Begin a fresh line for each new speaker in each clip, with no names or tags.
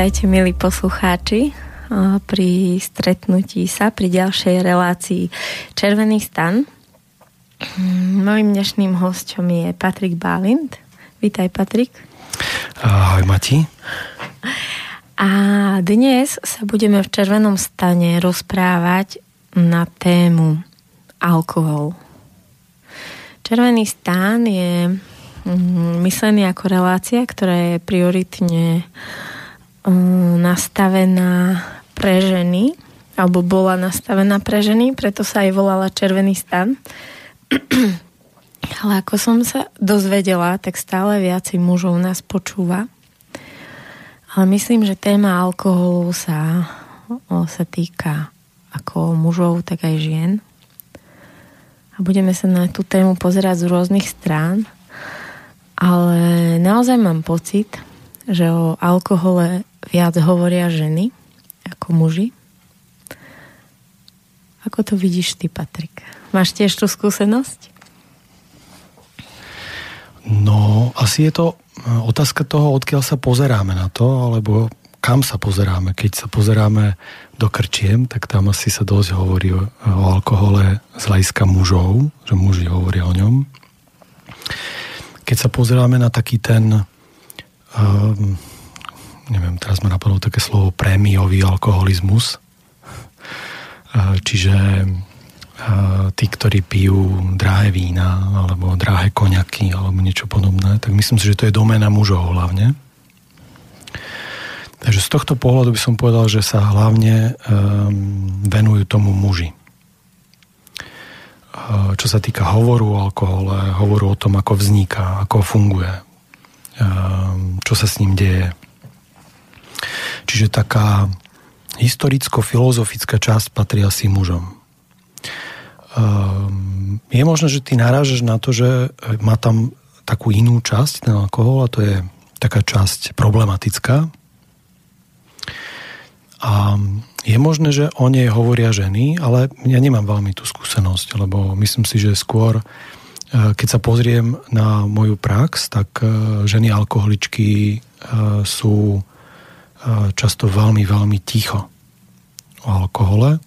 Vítajte, milí poslucháči, pri stretnutí sa, pri ďalšej relácii Červený stan. Mojím dnešným hostom je Patrik Balint. Vítaj, Patrik.
Ahoj, Mati.
A dnes sa budeme v Červenom stane rozprávať na tému alkohol. Červený stán je mm, myslený ako relácia, ktorá je prioritne mm, nastavená pre ženy, alebo bola nastavená pre ženy, preto sa aj volala Červený stan. Ale ako som sa dozvedela, tak stále viacej mužov nás počúva. Ale myslím, že téma alkoholu sa, sa týka ako mužov, tak aj žien. A budeme sa na tú tému pozerať z rôznych strán. Ale naozaj mám pocit, že o alkohole viac hovoria ženy ako muži. Ako to vidíš ty, Patrik? Máš tiež tú skúsenosť?
No, asi je to e, otázka toho, odkiaľ sa pozeráme na to, alebo kam sa pozeráme. Keď sa pozeráme do krčiem, tak tam asi sa dosť hovorí o, o alkohole z hľadiska mužov, že muži hovoria o ňom. Keď sa pozeráme na taký ten um, neviem, teraz ma napadlo také slovo prémiový alkoholizmus. Čiže tí, ktorí pijú drahé vína alebo drahé koňaky alebo niečo podobné, tak myslím si, že to je doména mužov hlavne. Takže z tohto pohľadu by som povedal, že sa hlavne um, venujú tomu muži. Čo sa týka hovoru o alkohole, hovoru o tom, ako vzniká, ako funguje, čo sa s ním deje, Čiže taká historicko-filozofická časť patrí asi mužom. Um, je možné, že ty narážeš na to, že má tam takú inú časť, ten alkohol, a to je taká časť problematická. A je možné, že o nej hovoria ženy, ale ja nemám veľmi tú skúsenosť, lebo myslím si, že skôr, e, keď sa pozriem na moju prax, tak e, ženy alkoholičky e, sú často veľmi, veľmi ticho o alkohole.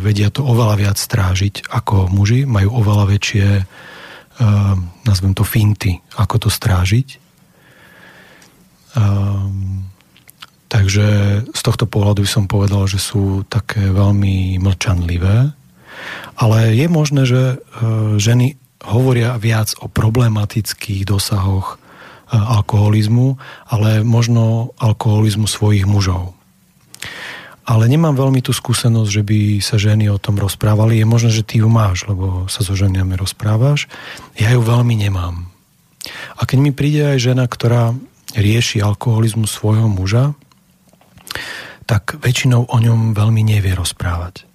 Vedia to oveľa viac strážiť ako muži, majú oveľa väčšie, nazvem to finty, ako to strážiť. Takže z tohto pohľadu by som povedal, že sú také veľmi mlčanlivé. Ale je možné, že e, ženy hovoria viac o problematických dosahoch alkoholizmu, ale možno alkoholizmu svojich mužov. Ale nemám veľmi tú skúsenosť, že by sa ženy o tom rozprávali. Je možné, že ty ju máš, lebo sa so ženiami rozprávaš. Ja ju veľmi nemám. A keď mi príde aj žena, ktorá rieši alkoholizmu svojho muža, tak väčšinou o ňom veľmi nevie rozprávať.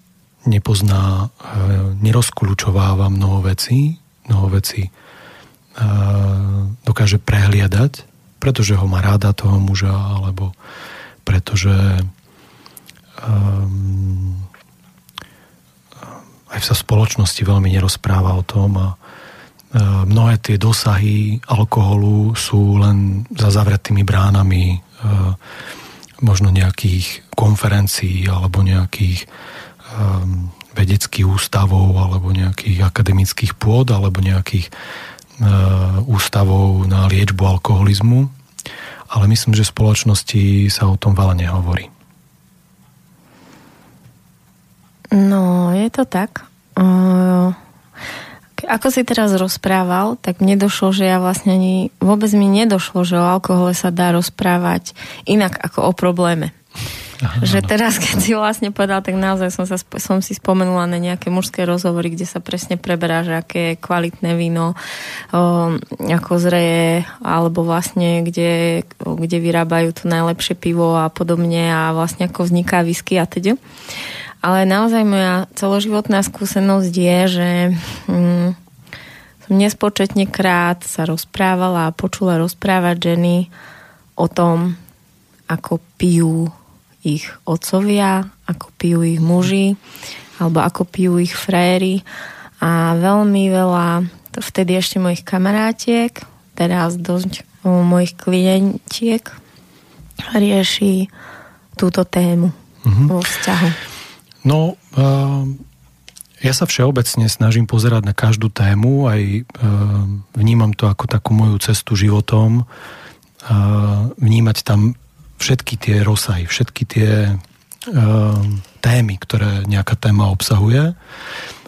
Nepozná, e, nerozkľúčováva mnoho vecí, mnoho vecí dokáže prehliadať, pretože ho má ráda toho muža, alebo pretože um, aj sa v spoločnosti veľmi nerozpráva o tom a uh, mnohé tie dosahy alkoholu sú len za zavretými bránami uh, možno nejakých konferencií alebo nejakých um, vedeckých ústavov alebo nejakých akademických pôd alebo nejakých E, ústavou na liečbu alkoholizmu, ale myslím, že v spoločnosti sa o tom veľa nehovorí.
No, je to tak. E, ako si teraz rozprával, tak mne došlo, že ja vlastne ani vôbec mi nedošlo, že o alkohole sa dá rozprávať inak ako o probléme. Aha, že teraz, keď si vlastne povedal, tak naozaj som, sa, som si spomenula na nejaké mužské rozhovory, kde sa presne preberá, že aké je kvalitné víno, o, ako zreje, alebo vlastne kde, kde vyrábajú to najlepšie pivo a podobne a vlastne ako vzniká whisky a teda. Ale naozaj moja celoživotná skúsenosť je, že hm, som nespočetne krát sa rozprávala a počula rozprávať ženy o tom, ako pijú ich otcovia, ako pijú ich muži, alebo ako pijú ich fréry. A veľmi veľa, vtedy ešte mojich kamarátiek, teraz dosť mojich klientiek, rieši túto tému mm-hmm. vo vzťahu?
No, uh, ja sa všeobecne snažím pozerať na každú tému, aj uh, vnímam to ako takú moju cestu životom, uh, vnímať tam všetky tie rozsahy, všetky tie uh, témy, ktoré nejaká téma obsahuje,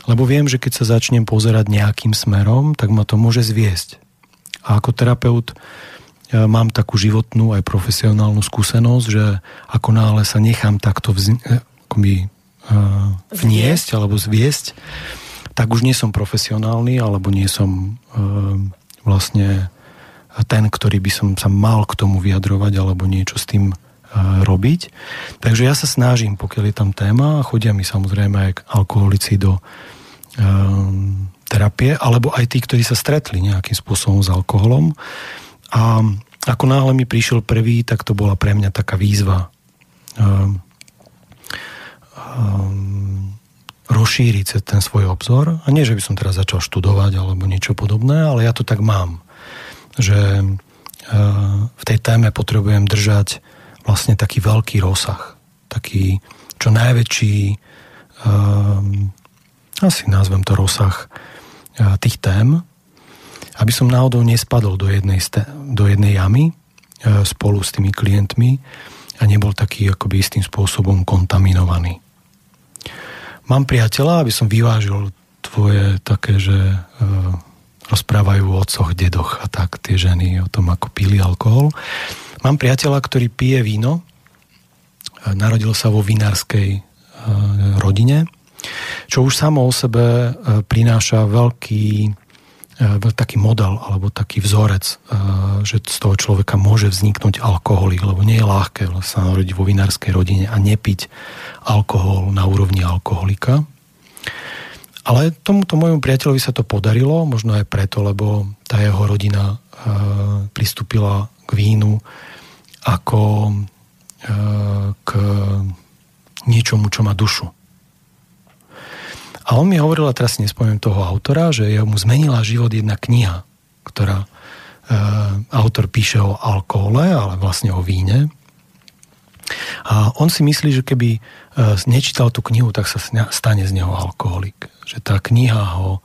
lebo viem, že keď sa začnem pozerať nejakým smerom, tak ma to môže zviesť. A ako terapeut ja mám takú životnú aj profesionálnu skúsenosť, že ako náhle sa nechám takto vz, akoby, uh, vniesť alebo zviesť, tak už nie som profesionálny alebo nie som uh, vlastne ten, ktorý by som sa mal k tomu vyjadrovať alebo niečo s tým uh, robiť. Takže ja sa snažím, pokiaľ je tam téma, chodia mi samozrejme aj alkoholici do uh, terapie, alebo aj tí, ktorí sa stretli nejakým spôsobom s alkoholom, a ako náhle mi prišiel prvý, tak to bola pre mňa taká výzva um, um, rozšíriť ten svoj obzor. A nie, že by som teraz začal študovať alebo niečo podobné, ale ja to tak mám. Že uh, v tej téme potrebujem držať vlastne taký veľký rozsah. Taký čo najväčší um, asi nazvem to rozsah uh, tých tém, aby som náhodou nespadol do jednej, do jednej jamy e, spolu s tými klientmi a nebol taký akoby istým spôsobom kontaminovaný. Mám priateľa, aby som vyvážil tvoje také, že e, rozprávajú o otcoch, dedoch a tak tie ženy o tom, ako pili alkohol. Mám priateľa, ktorý pije víno. E, narodil sa vo vinárskej rodine, čo už samo o sebe prináša veľký E, taký model alebo taký vzorec, e, že z toho človeka môže vzniknúť alkoholik, lebo nie je ľahké sa narodiť vo vinárskej rodine a nepiť alkohol na úrovni alkoholika. Ale tomuto môjmu priateľovi sa to podarilo, možno aj preto, lebo tá jeho rodina e, pristúpila k vínu ako k niečomu, čo má dušu a on mi hovoril, a teraz si nespomínam toho autora, že mu zmenila život jedna kniha, ktorá e, autor píše o alkohole, ale vlastne o víne. A on si myslí, že keby e, nečítal tú knihu, tak sa stane z neho alkoholik. Že tá kniha ho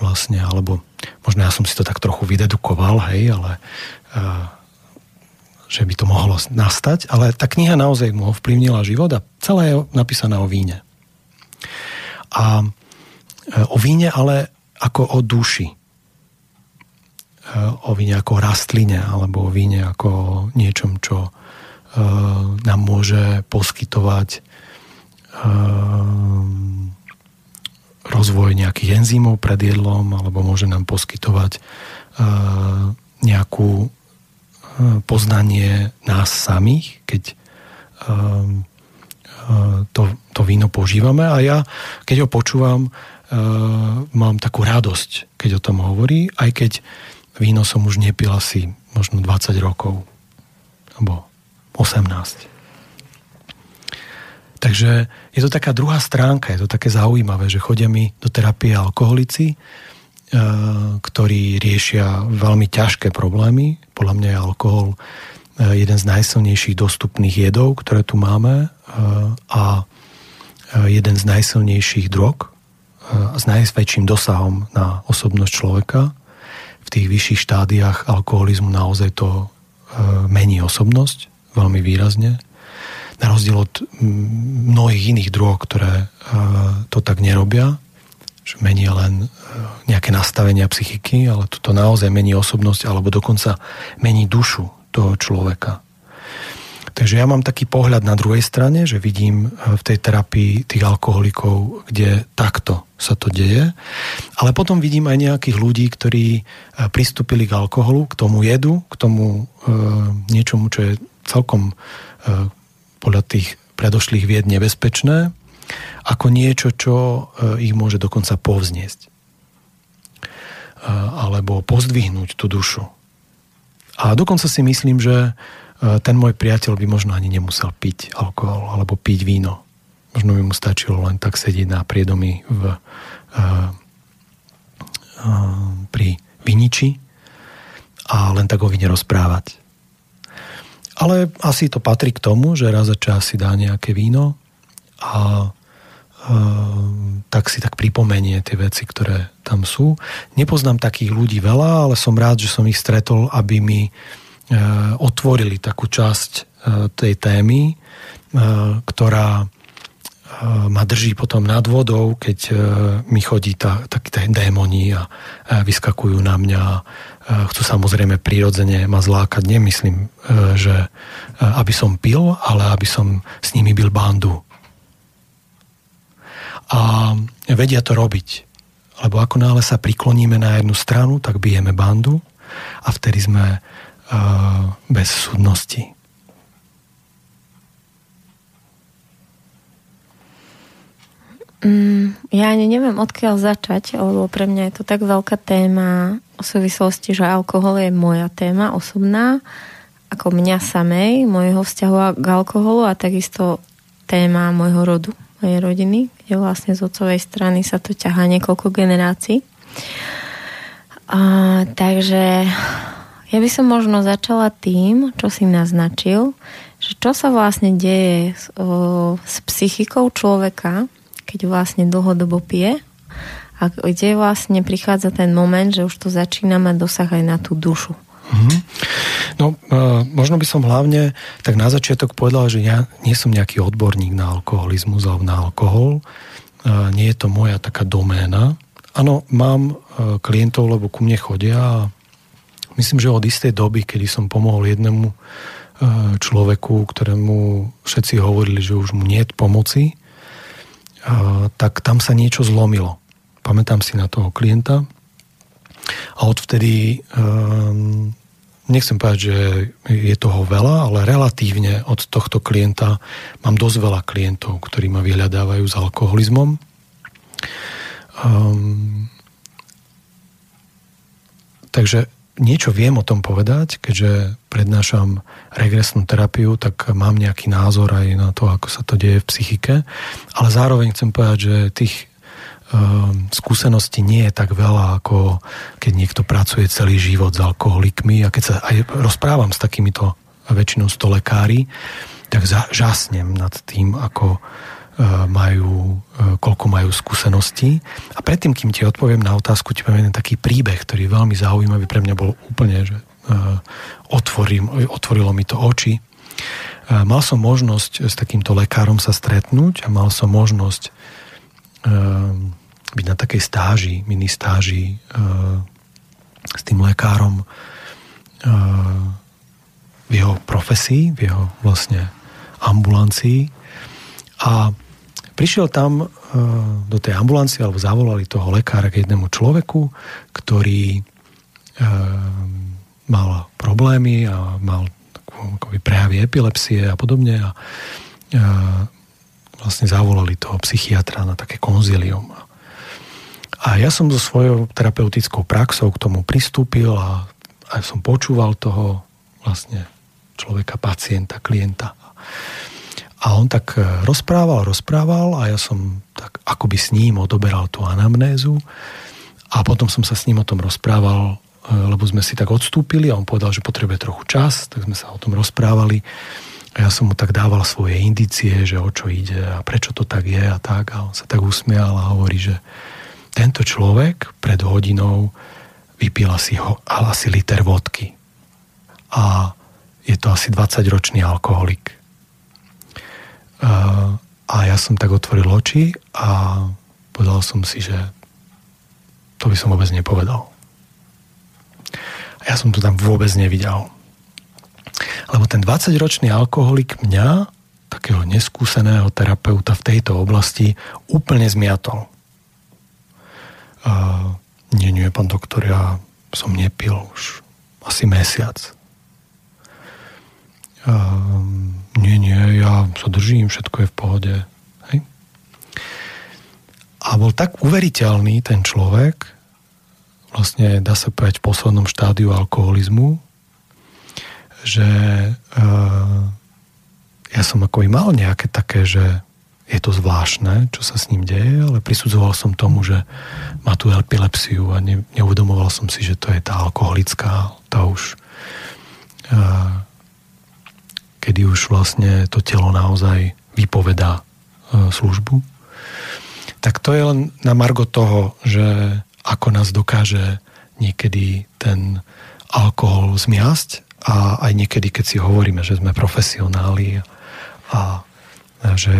vlastne, alebo možno ja som si to tak trochu vydedukoval, hej, ale e, že by to mohlo nastať, ale tá kniha naozaj mu ovplyvnila život a celá je napísaná o víne. A o víne, ale ako o duši. E, o víne ako o rastline, alebo o víne ako o niečom, čo e, nám môže poskytovať e, rozvoj nejakých enzymov pred jedlom, alebo môže nám poskytovať nejakú poznanie nás samých, keď to, to víno požívame. A ja, keď ho počúvam, mám takú radosť, keď o tom hovorí, aj keď víno som už nepil asi možno 20 rokov, alebo 18. Takže je to taká druhá stránka, je to také zaujímavé, že chodia mi do terapie alkoholici, uh, ktorí riešia veľmi ťažké problémy. Podľa mňa je alkohol uh, jeden z najsilnejších dostupných jedov, ktoré tu máme a jeden z najsilnejších drog, s najväčším dosahom na osobnosť človeka. V tých vyšších štádiách alkoholizmu naozaj to e, mení osobnosť veľmi výrazne. Na rozdiel od mnohých iných drog, ktoré e, to tak nerobia, že mení len e, nejaké nastavenia psychiky, ale toto naozaj mení osobnosť alebo dokonca mení dušu toho človeka. Takže ja mám taký pohľad na druhej strane, že vidím eh, v tej terapii tých alkoholikov, kde takto sa to deje. Ale potom vidím aj nejakých ľudí, ktorí pristúpili k alkoholu, k tomu jedu, k tomu e, niečomu, čo je celkom e, podľa tých predošlých vied nebezpečné, ako niečo, čo e, ich môže dokonca povzniesť. E, alebo pozdvihnúť tú dušu. A dokonca si myslím, že ten môj priateľ by možno ani nemusel piť alkohol alebo piť víno. Možno by mu stačilo len tak sedieť na priedomi v, pri viniči a len tak o víne rozprávať. Ale asi to patrí k tomu, že raz za čas si dá nejaké víno a e, tak si tak pripomenie tie veci, ktoré tam sú. Nepoznám takých ľudí veľa, ale som rád, že som ich stretol, aby mi e, otvorili takú časť e, tej témy, e, ktorá Eh, ma drží potom nad vodou, keď eh, mi chodí tá, tie démoni a vyskakujú na mňa. Chcú samozrejme prirodzene ma zlákať. Nemyslím, eh, že aby som pil, ale aby som s nimi bil bandu. A vedia to robiť. Lebo ako náhle sa prikloníme na jednu stranu, tak bijeme bandu a vtedy sme bez súdnosti.
Mm, ja ani neviem, odkiaľ začať, lebo pre mňa je to tak veľká téma o súvislosti, že alkohol je moja téma osobná, ako mňa samej, môjho vzťahu k alkoholu a takisto téma môjho rodu, mojej rodiny, kde vlastne z otcovej strany sa to ťahá niekoľko generácií. A, takže ja by som možno začala tým, čo si naznačil, že čo sa vlastne deje s, o, s psychikou človeka, keď vlastne dlhodobo pije a kde vlastne prichádza ten moment, že už to začína mať dosah aj na tú dušu. Mm-hmm.
No, uh, možno by som hlavne tak na začiatok povedal, že ja nie som nejaký odborník na alkoholizmus alebo na alkohol. Uh, nie je to moja taká doména. Áno, mám uh, klientov, lebo ku mne chodia a myslím, že od istej doby, kedy som pomohol jednému človeku, ktorému všetci hovorili, že už mu nie je pomoci, tak tam sa niečo zlomilo. Pamätám si na toho klienta a odvtedy um, nechcem povedať, že je toho veľa, ale relatívne od tohto klienta mám dosť veľa klientov, ktorí ma vyhľadávajú s alkoholizmom. Um, takže niečo viem o tom povedať, keďže prednášam regresnú terapiu, tak mám nejaký názor aj na to, ako sa to deje v psychike. Ale zároveň chcem povedať, že tých um, skúseností nie je tak veľa, ako keď niekto pracuje celý život s alkoholikmi a keď sa aj rozprávam s takýmito väčšinou sto lekári, tak žasnem nad tým, ako majú, e, koľko majú skúseností. A predtým, kým ti odpoviem na otázku, ti poviem taký príbeh, ktorý je veľmi zaujímavý, pre mňa bol úplne, že e, otvorím, otvorilo mi to oči. Mal som možnosť s takýmto lekárom sa stretnúť a mal som možnosť byť na takej stáži, mini stáži s tým lekárom v jeho profesii, v jeho vlastne ambulancii a Prišiel tam e, do tej ambulancie, alebo zavolali toho lekára k jednému človeku, ktorý e, mal problémy a mal akoby prejavy epilepsie a podobne a e, vlastne zavolali toho psychiatra na také konzilium. A ja som so svojou terapeutickou praxou k tomu pristúpil a aj som počúval toho vlastne človeka, pacienta, klienta. A on tak e, rozprával, rozprával a ja som tak akoby s ním odoberal tú anamnézu a potom som sa s ním o tom rozprával, e, lebo sme si tak odstúpili a on povedal, že potrebuje trochu čas, tak sme sa o tom rozprávali a ja som mu tak dával svoje indície, že o čo ide a prečo to tak je a tak a on sa tak usmial a hovorí, že tento človek pred hodinou vypil asi, ho, asi liter vodky. A je to asi 20-ročný alkoholik a ja som tak otvoril oči a povedal som si, že to by som vôbec nepovedal. A ja som to tam vôbec nevidel. Lebo ten 20-ročný alkoholik mňa, takého neskúseného terapeuta v tejto oblasti, úplne zmiatol. Uh, nie, nie, pán doktor, ja som nepil už asi mesiac. Um, nie, nie, ja sa držím, všetko je v pohode. Hej? A bol tak uveriteľný ten človek, vlastne dá sa povedať v poslednom štádiu alkoholizmu, že uh, ja som ako mal nejaké také, že je to zvláštne, čo sa s ním deje, ale prisudzoval som tomu, že má tú epilepsiu a ne, neuvedomoval som si, že to je tá alkoholická, tá už uh, kedy už vlastne to telo naozaj vypovedá e, službu. Tak to je len na margo toho, že ako nás dokáže niekedy ten alkohol zmiasť a aj niekedy, keď si hovoríme, že sme profesionáli a, že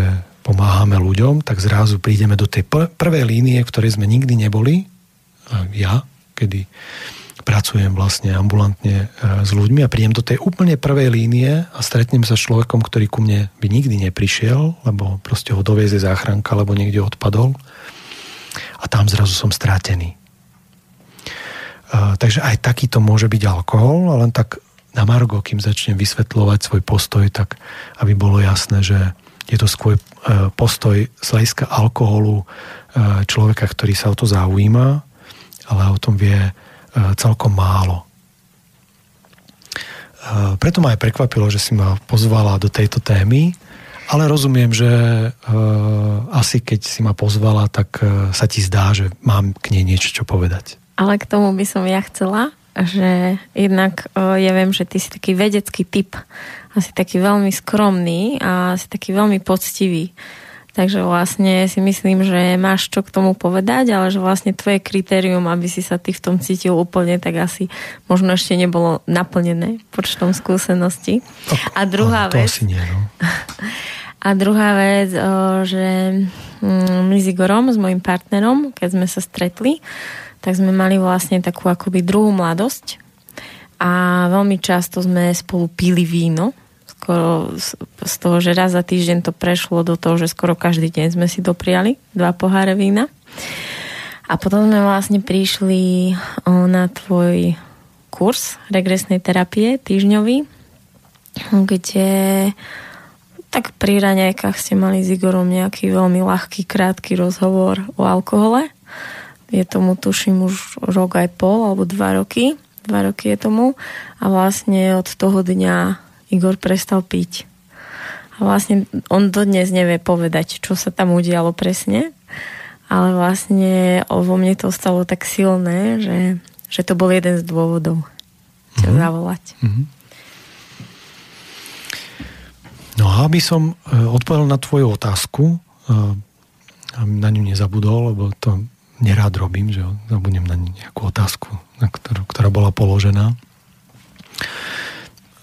pomáhame ľuďom, tak zrazu prídeme do tej prvej línie, v ktorej sme nikdy neboli. Ja, kedy pracujem vlastne ambulantne e, s ľuďmi a prídem do tej úplne prvej línie a stretnem sa s človekom, ktorý ku mne by nikdy neprišiel, lebo proste ho dovieze záchranka, alebo niekde odpadol. A tam zrazu som strátený. Uh, takže aj takýto môže byť alkohol, ale len tak na Margo, kým začnem vysvetľovať svoj postoj, tak aby bolo jasné, že je to skôr uh, postoj z hľadiska alkoholu človeka, ktorý sa o to zaujíma, ale o tom vie celkom málo. Preto ma aj prekvapilo, že si ma pozvala do tejto témy, ale rozumiem, že asi keď si ma pozvala, tak sa ti zdá, že mám k nej niečo čo povedať.
Ale k tomu by som ja chcela, že jednak ja viem, že ty si taký vedecký typ, asi taký veľmi skromný a si taký veľmi poctivý. Takže vlastne si myslím, že máš čo k tomu povedať, ale že vlastne tvoje kritérium, aby si sa ty v tom cítil úplne, tak asi možno ešte nebolo naplnené počtom skúseností.
A druhá
vec...
Asi nie, no.
A druhá vec, že mm, my s Igorom, s mojim partnerom, keď sme sa stretli, tak sme mali vlastne takú akoby druhú mladosť a veľmi často sme spolu pili víno skoro z toho, že raz za týždeň to prešlo do toho, že skoro každý deň sme si dopriali dva poháre vína. A potom sme vlastne prišli na tvoj kurz regresnej terapie týždňový, kde tak pri raňajkách ste mali s Igorom nejaký veľmi ľahký, krátky rozhovor o alkohole. Je tomu, tuším, už rok aj pol, alebo dva roky. Dva roky je tomu. A vlastne od toho dňa Igor prestal piť. A vlastne on dodnes nevie povedať, čo sa tam udialo presne, ale vlastne vo mne to stalo tak silné, že, že to bol jeden z dôvodov ťa mm-hmm. zavolať. Mm-hmm.
No a aby som e, odpovedal na tvoju otázku, e, na ňu nezabudol, lebo to nerád robím, že zabudnem na nejakú otázku, na ktorú, ktorá bola položená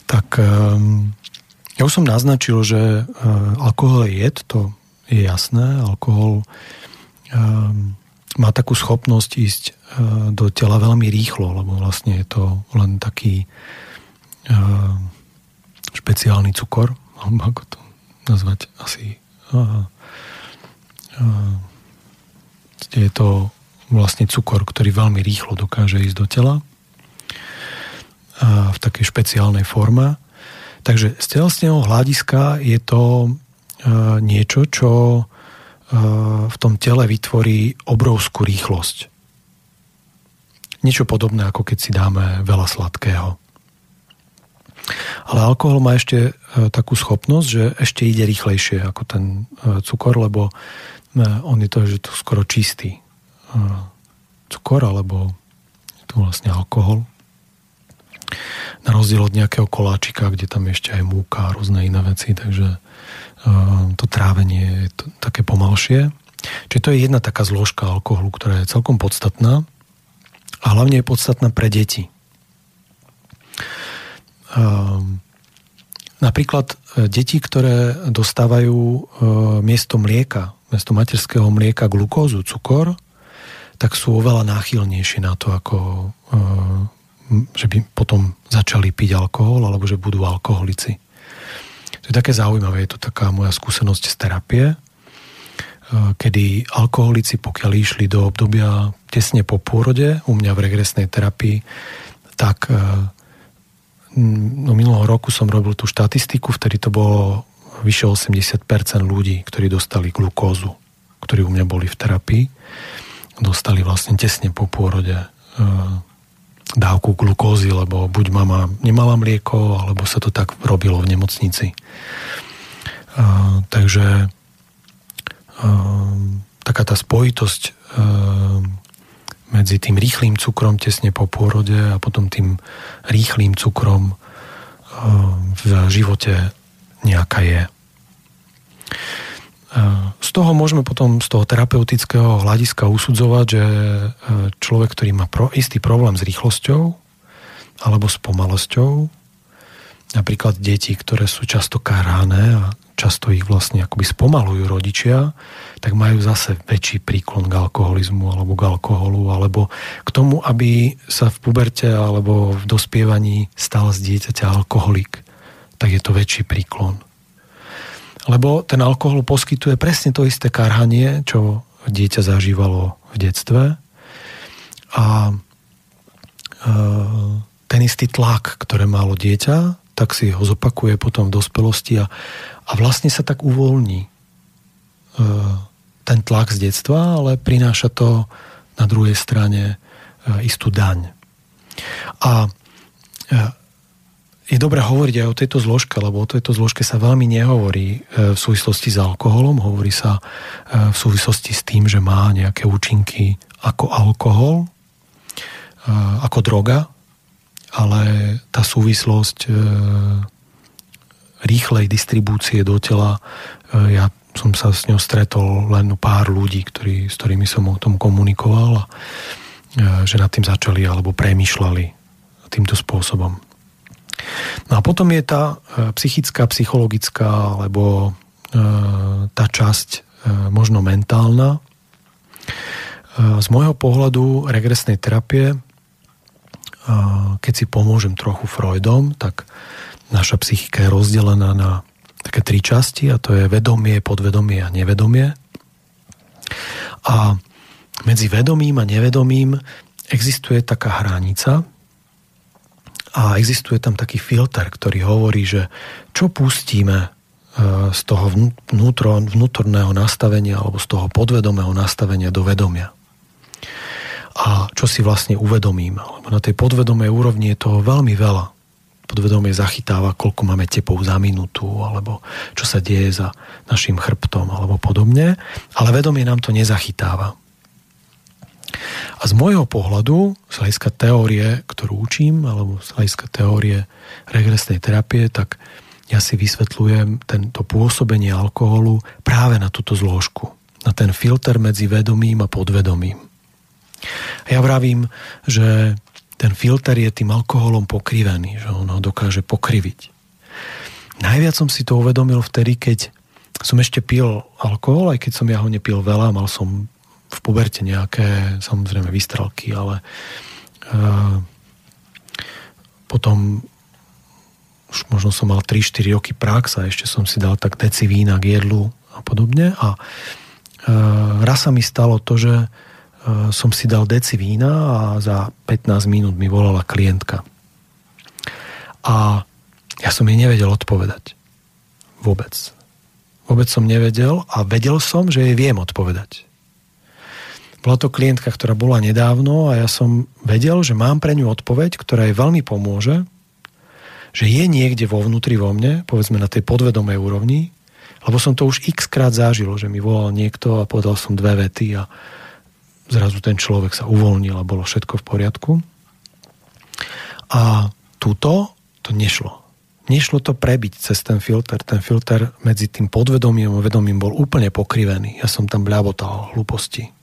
tak um, ja už som naznačil, že uh, alkohol je jed, to je jasné. Alkohol um, má takú schopnosť ísť uh, do tela veľmi rýchlo, lebo vlastne je to len taký uh, špeciálny cukor, alebo ako to nazvať asi. Je to vlastne cukor, ktorý veľmi rýchlo dokáže ísť do tela v takej špeciálnej forme. Takže z telesného hľadiska je to e, niečo, čo e, v tom tele vytvorí obrovskú rýchlosť. Niečo podobné, ako keď si dáme veľa sladkého. Ale alkohol má ešte e, takú schopnosť, že ešte ide rýchlejšie ako ten cukor, lebo on je to, že to skoro čistý cukor, alebo je to vlastne alkohol na rozdiel od nejakého koláčika, kde tam ešte aj múka a rôzne iné veci, takže uh, to trávenie je to, také pomalšie. Čiže to je jedna taká zložka alkoholu, ktorá je celkom podstatná a hlavne je podstatná pre deti. Uh, napríklad uh, deti, ktoré dostávajú uh, miesto mlieka, miesto materského mlieka glukózu, cukor, tak sú oveľa náchylnejšie na to ako že by potom začali piť alkohol alebo že budú alkoholici. To je také zaujímavé, je to taká moja skúsenosť z terapie, e, kedy alkoholici, pokiaľ išli do obdobia tesne po pôrode, u mňa v regresnej terapii, tak e, no minulého roku som robil tú štatistiku, vtedy to bolo vyše 80% ľudí, ktorí dostali glukózu, ktorí u mňa boli v terapii, dostali vlastne tesne po pôrode e, dávku glukózy, lebo buď mama nemala mlieko, alebo sa to tak robilo v nemocnici. Uh, takže uh, taká tá spojitosť uh, medzi tým rýchlým cukrom tesne po pôrode a potom tým rýchlým cukrom v živote nejaká je. Z toho môžeme potom z toho terapeutického hľadiska usudzovať, že človek, ktorý má pro, istý problém s rýchlosťou alebo s pomalosťou, napríklad deti, ktoré sú často kárané a často ich vlastne akoby spomalujú rodičia, tak majú zase väčší príklon k alkoholizmu alebo k alkoholu, alebo k tomu, aby sa v puberte alebo v dospievaní stal z dieťaťa alkoholik. Tak je to väčší príklon. Lebo ten alkohol poskytuje presne to isté karhanie, čo dieťa zažívalo v detstve. A e, ten istý tlak, ktoré malo dieťa, tak si ho zopakuje potom v dospelosti a, a vlastne sa tak uvoľní e, ten tlak z detstva, ale prináša to na druhej strane e, istú daň. A je dobré hovoriť aj o tejto zložke, lebo o tejto zložke sa veľmi nehovorí v súvislosti s alkoholom, hovorí sa v súvislosti s tým, že má nejaké účinky ako alkohol, ako droga, ale tá súvislosť rýchlej distribúcie do tela. E, ja som sa s ňou stretol len pár ľudí, ktorí, s ktorými som o tom komunikoval a e, že nad tým začali alebo premýšľali týmto spôsobom. No a potom je tá e, psychická, psychologická alebo tá časť možno mentálna. Z môjho pohľadu regresnej terapie, keď si pomôžem trochu Freudom, tak naša psychika je rozdelená na také tri časti a to je vedomie, podvedomie a nevedomie. A medzi vedomím a nevedomím existuje taká hranica a existuje tam taký filter, ktorý hovorí, že čo pustíme e, z toho vnútro, vnútorného nastavenia alebo z toho podvedomého nastavenia do vedomia. A čo si vlastne uvedomím. Lebo na tej podvedomej úrovni je toho veľmi veľa podvedomie zachytáva, koľko máme tepov za minútu, alebo čo sa deje za našim chrbtom, alebo podobne, ale vedomie nám to nezachytáva. A z môjho pohľadu, z hľadiska teórie, ktorú učím, alebo z hľadiska teórie regresnej terapie, tak ja si vysvetľujem tento pôsobenie alkoholu práve na túto zložku, na ten filter medzi vedomím a podvedomím. A ja vravím, že ten filter je tým alkoholom pokrivený, že on ho dokáže pokriviť. Najviac som si to uvedomil vtedy, keď som ešte pil alkohol, aj keď som ja ho nepil veľa, mal som v puberte nejaké, samozrejme, vystrelky, ale uh, potom už možno som mal 3-4 roky prax a ešte som si dal tak deci vína k jedlu a podobne a uh, raz sa mi stalo to, že Eh, som si dal deci vína a za 15 minút mi volala klientka. A ja som jej nevedel odpovedať. Vôbec. Vôbec som nevedel a vedel som, že jej viem odpovedať. Bola to klientka, ktorá bola nedávno a ja som vedel, že mám pre ňu odpoveď, ktorá jej veľmi pomôže, že je niekde vo vnútri vo mne, povedzme na tej podvedomej úrovni, lebo som to už x krát zažil, že mi volal niekto a povedal som dve vety a zrazu ten človek sa uvoľnil a bolo všetko v poriadku. A túto to nešlo. Nešlo to prebiť cez ten filter. Ten filter medzi tým podvedomím a vedomím bol úplne pokrivený. Ja som tam bľabotal hlúposti.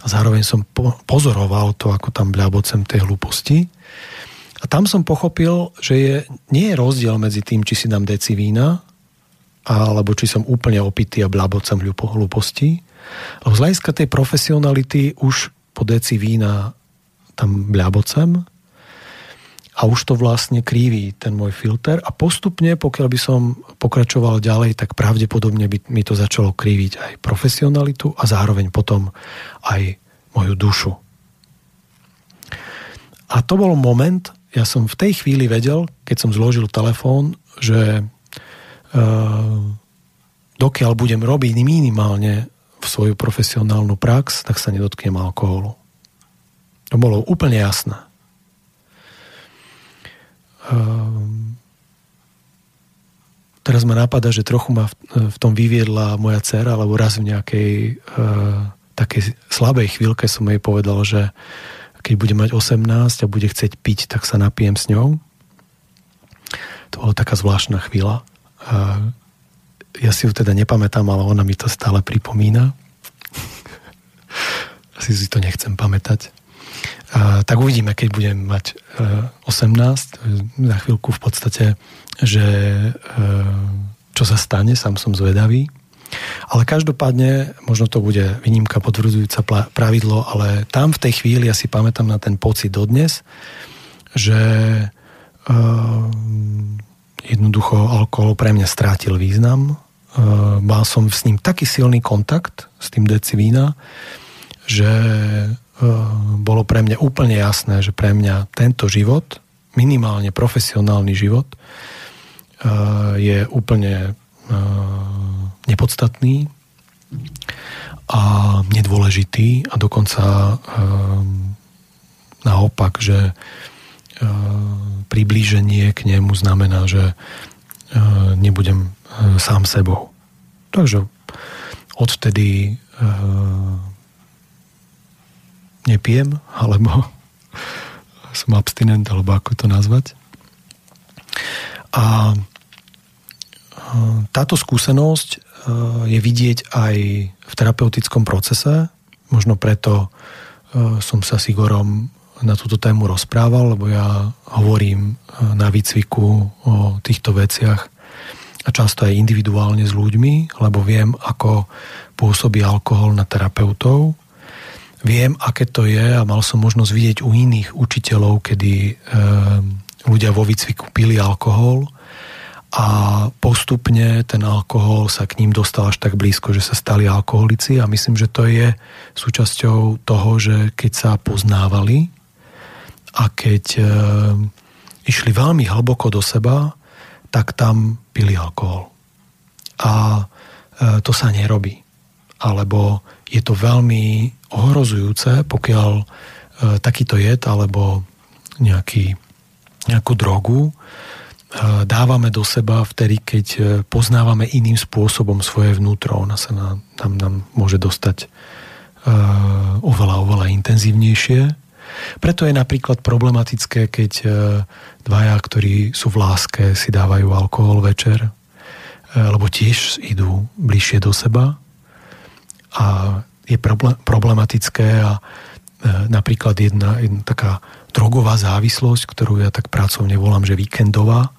A zároveň som po- pozoroval to, ako tam bľabocem tej hlúposti. A tam som pochopil, že je, nie je rozdiel medzi tým, či si dám deci vína, alebo či som úplne opitý a bľabocem hlúposti, lebo z hľadiska tej profesionality už po deci vína tam bľabocem a už to vlastne kríví ten môj filter a postupne, pokiaľ by som pokračoval ďalej, tak pravdepodobne by mi to začalo kríviť aj profesionalitu a zároveň potom aj moju dušu. A to bol moment, ja som v tej chvíli vedel, keď som zložil telefón, že uh, dokiaľ budem robiť minimálne v svoju profesionálnu prax, tak sa nedotknem alkoholu. To bolo úplne jasné. Um, teraz ma napadá, že trochu ma v, v tom vyviedla moja dcera, lebo raz v nejakej uh, takej slabej chvíľke som jej povedal, že keď bude mať 18 a bude chcieť piť, tak sa napijem s ňou. To bola taká zvláštna chvíľa. ja si ju teda nepamätám, ale ona mi to stále pripomína. Asi si to nechcem pamätať. Tak uvidíme, keď budem mať 18, za chvíľku v podstate, že čo sa stane, sám som zvedavý. Ale každopádne, možno to bude výnimka potvrdzujúca pravidlo, ale tam v tej chvíli ja si pamätám na ten pocit dodnes, že jednoducho alkohol pre mňa strátil význam. Mal som s ním taký silný kontakt, s tým deci vína, že bolo pre mňa úplne jasné, že pre mňa tento život, minimálne profesionálny život, uh, je úplne uh, nepodstatný a nedôležitý a dokonca naopak, že priblíženie k nemu znamená, že nebudem sám sebou. Takže odvtedy nepijem, alebo som abstinent, alebo ako to nazvať. A táto skúsenosť je vidieť aj v terapeutickom procese. Možno preto e, som sa s Igorom na túto tému rozprával, lebo ja hovorím e, na výcviku o týchto veciach a často aj individuálne s ľuďmi, lebo viem, ako pôsobí alkohol na terapeutov. Viem, aké to je a mal som možnosť vidieť u iných učiteľov, kedy e, ľudia vo výcviku pili alkohol a postupne ten alkohol sa k ním dostal až tak blízko, že sa stali alkoholici a myslím, že to je súčasťou toho, že keď sa poznávali a keď e, išli veľmi hlboko do seba, tak tam pili alkohol. A e, to sa nerobí. Alebo je to veľmi ohrozujúce, pokiaľ e, takýto jed alebo nejaký, nejakú drogu dávame do seba vtedy, keď e, poznávame iným spôsobom svoje vnútro. Ona sa nám, nám, nám môže dostať uh, oveľa, oveľa intenzívnejšie. Preto je napríklad problematické, keď uh, dvaja, ktorí sú v láske, si dávajú alkohol večer, uh, lebo tiež idú bližšie do seba a je problematické a napríklad jedna, jedna taká drogová závislosť, ktorú ja tak pracovne volám, že víkendová,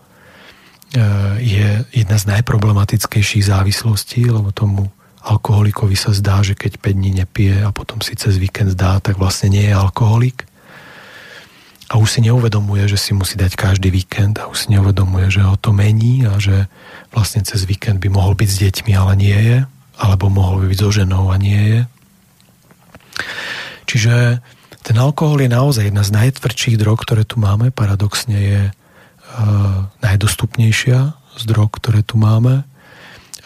E, je jedna z najproblematickejších závislostí, lebo tomu alkoholikovi sa zdá, že keď 5 dní nepije a potom si cez víkend zdá, tak vlastne nie je alkoholik. A už si neuvedomuje, že si musí dať každý víkend a už si neuvedomuje, že ho to mení a že vlastne cez víkend by mohol byť s deťmi, ale nie je. Alebo mohol by byť so ženou a nie je. Čiže ten alkohol je naozaj jedna z najtvrdších drog, ktoré tu máme. Paradoxne je Eh, najdostupnejšia z drog, ktoré tu máme.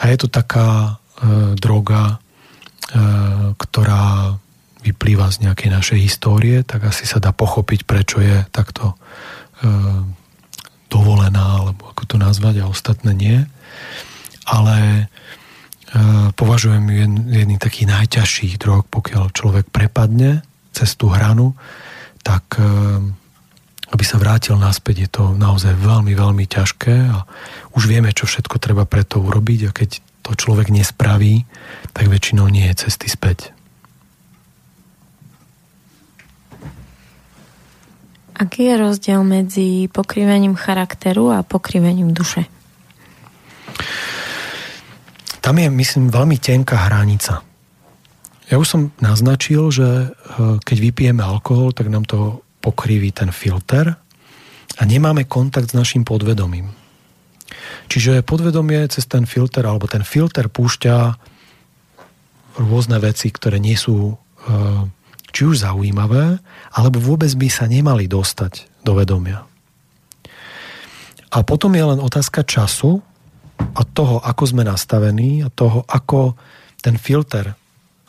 A je to taká e, droga, e, ktorá vyplýva z nejakej našej histórie, tak asi sa dá pochopiť, prečo je takto e, dovolená, alebo ako to nazvať, a ostatné nie. Ale e, považujem ju jedný takých najťažších drog, pokiaľ človek prepadne cez tú hranu, tak e, aby sa vrátil naspäť, je to naozaj veľmi, veľmi ťažké a už vieme, čo všetko treba preto urobiť a keď to človek nespraví, tak väčšinou nie je cesty späť.
Aký je rozdiel medzi pokrivením charakteru a pokrivením duše?
Tam je, myslím, veľmi tenká hranica. Ja už som naznačil, že eh, keď vypijeme alkohol, tak nám to pokriví ten filter a nemáme kontakt s našim podvedomím. Čiže podvedomie cez ten filter, alebo ten filter púšťa rôzne veci, ktoré nie sú e, či už zaujímavé, alebo vôbec by sa nemali dostať do vedomia. A potom je len otázka času a toho, ako sme nastavení a toho, ako ten filter,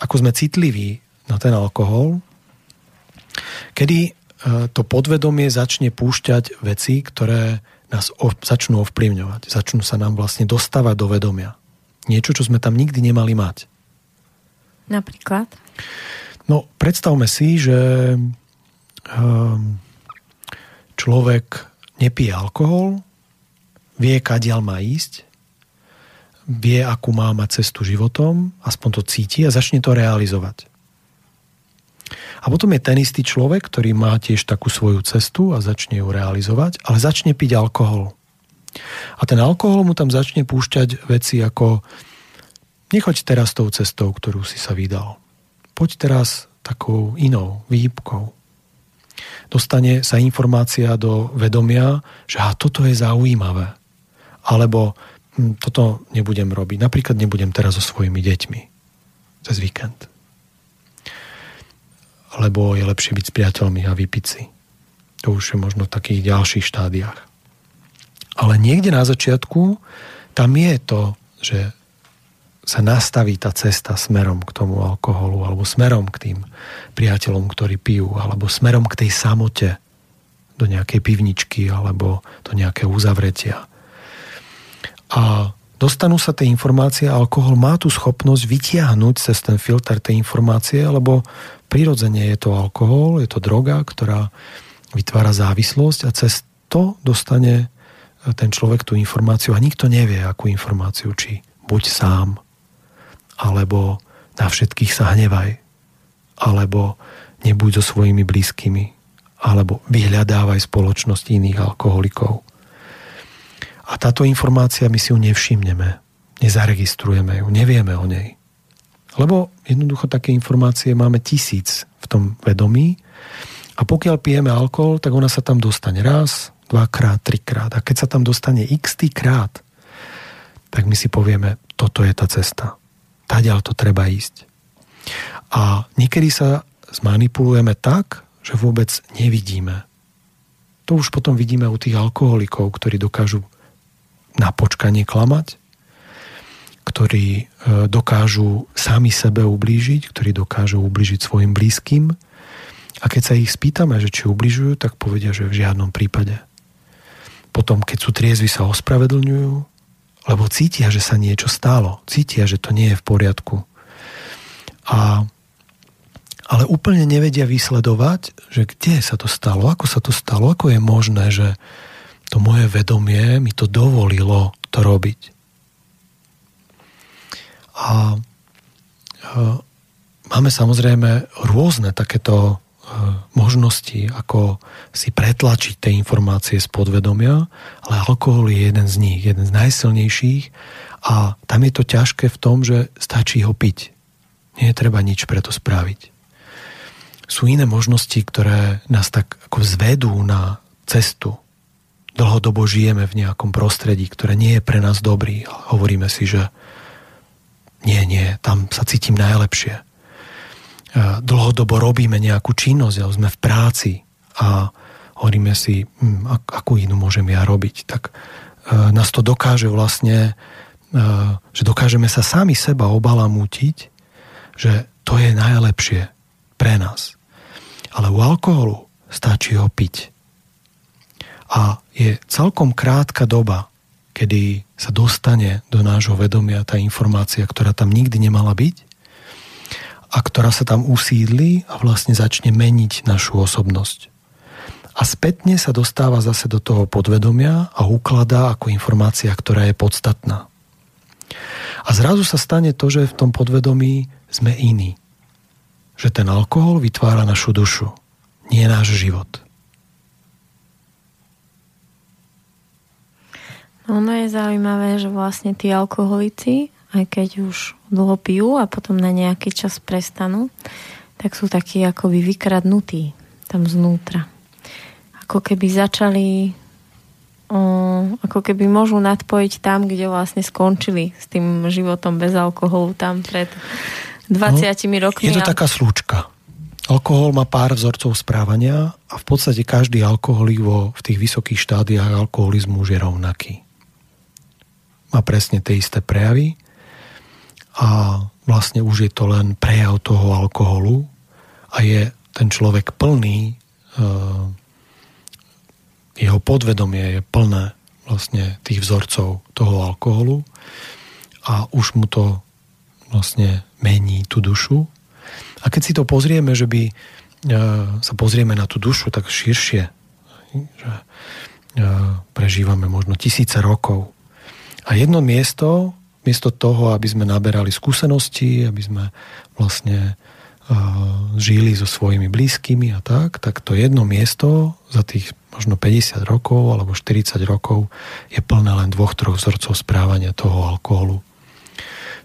ako sme citliví na ten alkohol, kedy E, to podvedomie začne púšťať veci, ktoré nás začnú ovplyvňovať. Začnú sa nám vlastne dostávať do vedomia. Niečo, čo sme tam nikdy nemali mať.
Napríklad?
No, predstavme si, že um, človek nepije alkohol, vie, kadiaľ má ísť vie, akú má mať cestu životom, aspoň to cíti a začne to realizovať. A potom je ten istý človek, ktorý má tiež takú svoju cestu a začne ju realizovať, ale začne piť alkohol. A ten alkohol mu tam začne púšťať veci ako nechoď teraz tou cestou, ktorú si sa vydal. Poď teraz takou inou, výpkou. Dostane sa informácia do vedomia, že a toto je zaujímavé. Alebo toto nebudem robiť. Napríklad nebudem teraz so svojimi deťmi cez víkend alebo je lepšie byť s priateľmi a vypiť si. To už je možno v takých ďalších štádiách. Ale niekde na začiatku tam je to, že sa nastaví tá cesta smerom k tomu alkoholu alebo smerom k tým priateľom, ktorí pijú alebo smerom k tej samote do nejakej pivničky alebo do nejakého uzavretia. A dostanú sa tie informácie alkohol má tú schopnosť vytiahnuť cez ten filter tej informácie, lebo prirodzene je to alkohol, je to droga, ktorá vytvára závislosť a cez to dostane e, ten človek tú informáciu a nikto nevie, akú informáciu, či buď sám, alebo na všetkých sa hnevaj, alebo nebuď so svojimi blízkymi, alebo vyhľadávaj spoločnosť iných alkoholikov. A táto informácia my si ju nevšimneme, nezaregistrujeme ju, nevieme o nej. Lebo jednoducho také informácie máme tisíc v tom vedomí a pokiaľ pijeme alkohol, tak ona sa tam dostane raz, dvakrát, trikrát. A keď sa tam dostane x krát, tak my si povieme, toto je tá cesta. Taďal to treba ísť. A niekedy sa zmanipulujeme tak, že vôbec nevidíme. To už potom vidíme u tých alkoholikov, ktorí dokážu na počkanie klamať, ktorí e, dokážu sami sebe ublížiť, ktorí dokážu ublížiť svojim blízkym. A keď sa ich spýtame, že či ubližujú, tak povedia, že v žiadnom prípade. Potom, keď sú triezvi, sa ospravedlňujú, lebo cítia, že sa niečo stalo. Cítia, že to nie je v poriadku. A, ale úplne nevedia vysledovať, že kde sa to stalo, ako sa to stalo, ako je možné, že to moje vedomie mi to dovolilo to robiť. A, a máme samozrejme rôzne takéto e, možnosti, ako si pretlačiť tie informácie z podvedomia, ale alkohol je jeden z nich, jeden z najsilnejších a tam je to ťažké v tom, že stačí ho piť. Nie je treba nič preto spraviť. Sú iné možnosti, ktoré nás tak ako zvedú na cestu, dlhodobo žijeme v nejakom prostredí, ktoré nie je pre nás dobrý. Hovoríme si, že nie, nie, tam sa cítim najlepšie. Dlhodobo robíme nejakú činnosť, ale sme v práci a hovoríme si, hm, akú inú môžem ja robiť. Tak e, nás to dokáže vlastne, e, že dokážeme sa sami seba obalamútiť, že to je najlepšie pre nás. Ale u alkoholu stačí ho piť a je celkom krátka doba, kedy sa dostane do nášho vedomia tá informácia, ktorá tam nikdy nemala byť a ktorá sa tam usídli a vlastne začne meniť našu osobnosť. A spätne sa dostáva zase do toho podvedomia a ukladá ako informácia, ktorá je podstatná. A zrazu sa stane to, že v tom podvedomí sme iní. Že ten alkohol vytvára našu dušu, nie náš život.
Ono je zaujímavé, že vlastne tí alkoholici, aj keď už dlho pijú a potom na nejaký čas prestanú, tak sú takí akoby vykradnutí tam znútra. Ako keby začali o, ako keby môžu nadpojiť tam, kde vlastne skončili s tým životom bez alkoholu tam pred 20 no, rokmi.
Je to taká slúčka. Alkohol má pár vzorcov správania a v podstate každý alkoholik vo, v tých vysokých štádiách alkoholizmu už je rovnaký má presne tie isté prejavy a vlastne už je to len prejav toho alkoholu a je ten človek plný, uh, jeho podvedomie je plné vlastne tých vzorcov toho alkoholu a už mu to vlastne mení tú dušu. A keď si to pozrieme, že by uh, sa pozrieme na tú dušu tak širšie, že uh, prežívame možno tisíce rokov a jedno miesto miesto toho, aby sme naberali skúsenosti, aby sme vlastne žili so svojimi blízkymi a tak, tak to jedno miesto za tých možno 50 rokov alebo 40 rokov je plné len dvoch, troch vzorcov správania toho alkoholu.